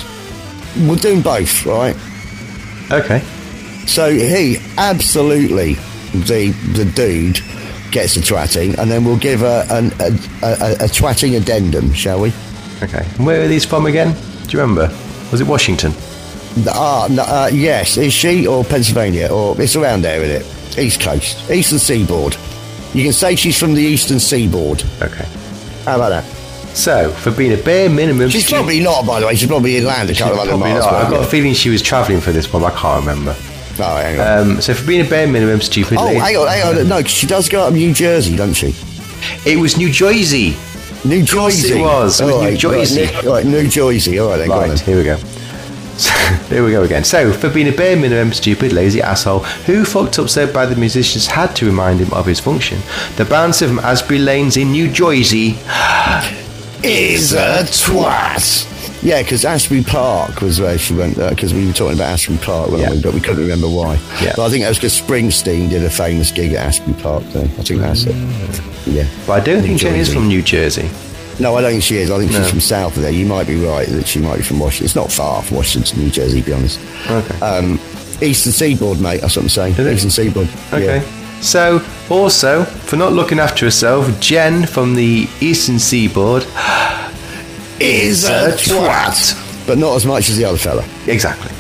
Speaker 3: we'll do both, right?
Speaker 4: Okay.
Speaker 3: So he absolutely the the dude gets a twatting, and then we'll give a an, a, a, a twatting addendum, shall we?
Speaker 4: Okay. And where are these from again? Do you remember? Was it Washington?
Speaker 3: Ah, no, uh, yes. Is she or Pennsylvania or it's around there, isn't it? East Coast, Eastern Seaboard. You can say she's from the Eastern Seaboard.
Speaker 4: Okay.
Speaker 3: How about that?
Speaker 4: So, for being a bare minimum.
Speaker 3: She's
Speaker 4: stu-
Speaker 3: probably not, by the way. She's probably inland a
Speaker 4: She's
Speaker 3: couple of miles.
Speaker 4: not. I've got a feeling she was travelling for this one, I can't remember.
Speaker 3: Oh, hang on.
Speaker 4: Um, so, for being a bare minimum stupid.
Speaker 3: oh, hang on, hang on. No, she does go up New Jersey, doesn't she?
Speaker 4: It was New Jersey.
Speaker 3: New Jersey.
Speaker 4: it was. It was
Speaker 3: All
Speaker 4: New Jersey.
Speaker 3: Right, New, right, New Jersey. All right, then.
Speaker 4: Right, here we go. So, here we go again. So, for being a bare minimum stupid, lazy asshole who fucked up so bad the musicians had to remind him of his function, the bouncer from Asbury Lanes in New Jersey
Speaker 3: is a twat. Yeah, because Asbury Park was where she went, because we were talking about Asbury Park,
Speaker 4: Yeah.
Speaker 3: we? but we couldn't remember why.
Speaker 4: Yeah.
Speaker 3: But I think that was because Springsteen did a famous gig at Asbury Park, then. I think that's it. Yeah.
Speaker 4: But I don't think Jenny is from New Jersey.
Speaker 3: No, I don't think she is. I think
Speaker 4: No.
Speaker 3: she's from south of there. You might be right that she might be from Washington. It's not far from Washington to New Jersey, to be honest.
Speaker 4: Okay.
Speaker 3: Um, Eastern Seaboard, mate. That's what I'm saying. Eastern Seaboard.
Speaker 4: Okay.
Speaker 3: Yeah.
Speaker 4: So, also, for not looking after herself, Jen from the Eastern Seaboard
Speaker 3: Is a twat. But not as much as the other fella.
Speaker 4: Exactly.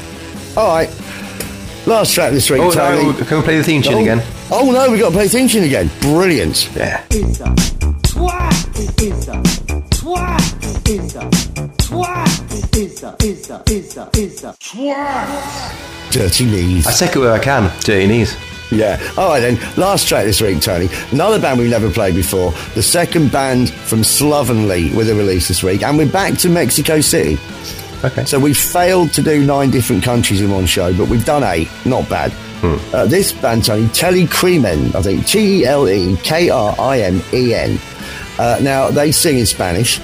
Speaker 3: All right. Last track this week,
Speaker 4: Oh,
Speaker 3: Tony.
Speaker 4: no, can we play the theme tune
Speaker 3: Oh.
Speaker 4: again?
Speaker 3: Oh no, we got to play attention again. Brilliant.
Speaker 4: Yeah.
Speaker 9: It's a twat. It's a twat. It's a twat. It's a it's a it's a it's a twat.
Speaker 3: Dirty knees.
Speaker 4: I take it where I can. Dirty knees.
Speaker 3: Yeah. All right then. Last track this week, Tony. Another band we've never played before. The second band from Slovenly with a release this week, and we're back to Mexico City.
Speaker 4: Okay.
Speaker 3: So we failed to do nine different countries in one show, but we've done eight. Not bad. Uh, this band, Tony, Telekrimen, I think T E L E K R I M E N. Uh, now they sing in Spanish.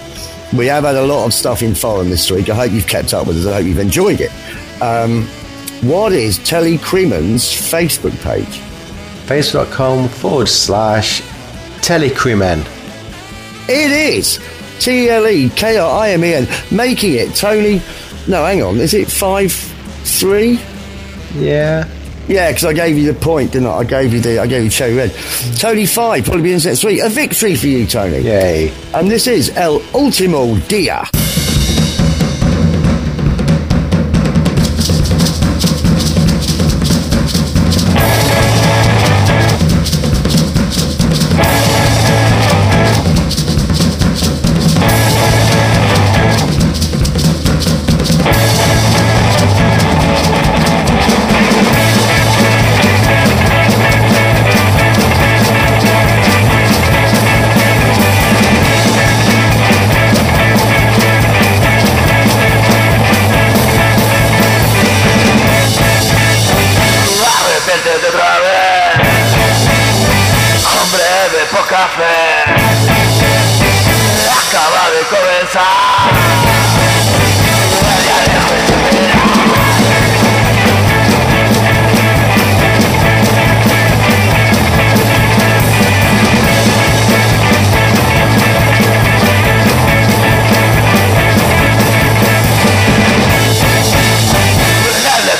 Speaker 3: We have had a lot of stuff in foreign this week. I hope you've kept up with us. I hope you've enjoyed it. Um, what is Telekrimen's Facebook page?
Speaker 4: Facebook.com forward slash telekrimen.
Speaker 3: It is T L E K R I M E N, making it Tony. No, hang on. Is it five three?
Speaker 4: Yeah.
Speaker 3: Yeah, because I gave you the point, didn't I? I gave you the, I gave you cherry red. Tony five, probably be in next week. A victory for you, Tony.
Speaker 4: Yay.
Speaker 3: And this is El Ultimo Dia.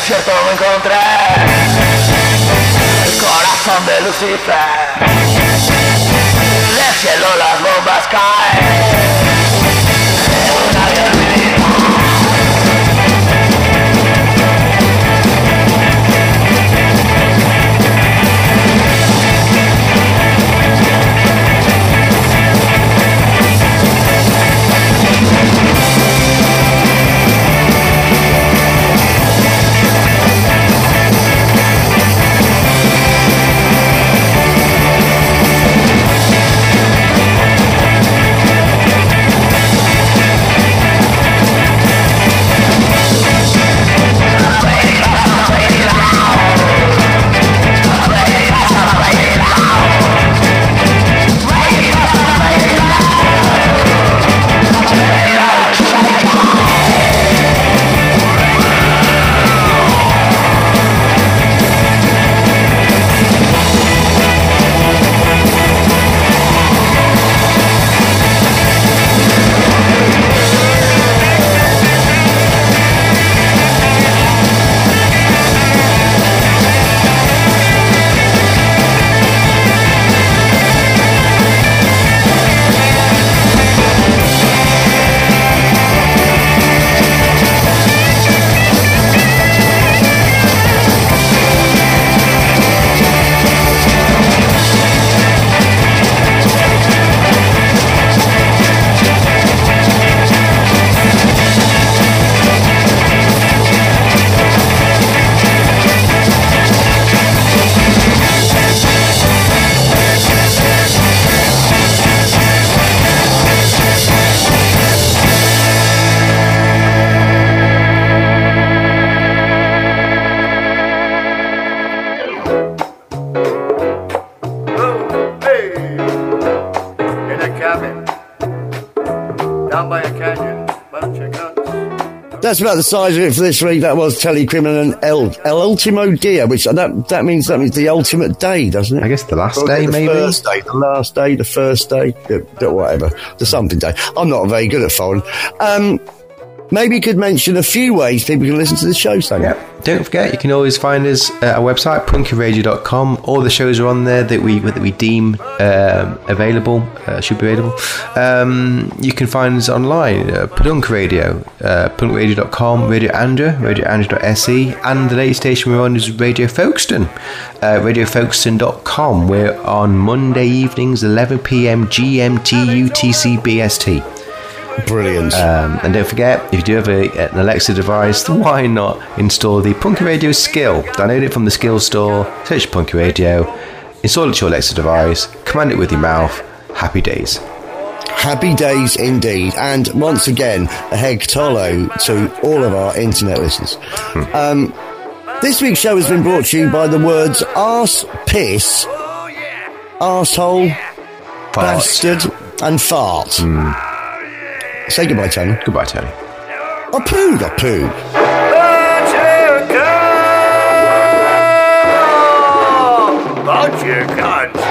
Speaker 8: Desierto me encontré el corazón de Lucifer. Del cielo las bombas caen.
Speaker 3: That's about the size of it for this week. That was Telecriminal and El, El Ultimo Dia, which that that means that means the ultimate day, doesn't it?
Speaker 4: I guess the last day,
Speaker 3: the
Speaker 4: maybe?
Speaker 3: first day, the last day, the first day, the, the whatever, the something day. I'm not very good at foreign. Um, maybe you could mention a few ways people can listen to the show, Sam.
Speaker 4: Yeah. Don't forget, you can always find us at our website, punkyradio.com. All the shows are on there that we that we deem um, available, uh, should be available. Um, you can find us online, uh, Padunk Radio, uh, punkradio.com, Radio Andra, radioandra.se, and the latest station we're on is Radio Folkestone, uh, radiofolkstone.com. We're on Monday evenings, 11 pm GMT UTC BST.
Speaker 3: Brilliant.
Speaker 4: Um, and don't forget, if you do have a, an Alexa device, why not install the Punky Radio skill? Download it from the skill store, search Punky Radio, install it to your Alexa device, command it with your mouth. Happy days.
Speaker 3: Happy days indeed. And once again, a heg tolo to all of our internet listeners. Um, this week's show has been brought to you by the words arse, piss, arsehole, bastard, and fart. Say goodbye, Tony.
Speaker 4: Goodbye, Tony.
Speaker 3: I pooed, I pooed.
Speaker 2: Bunch of cunts.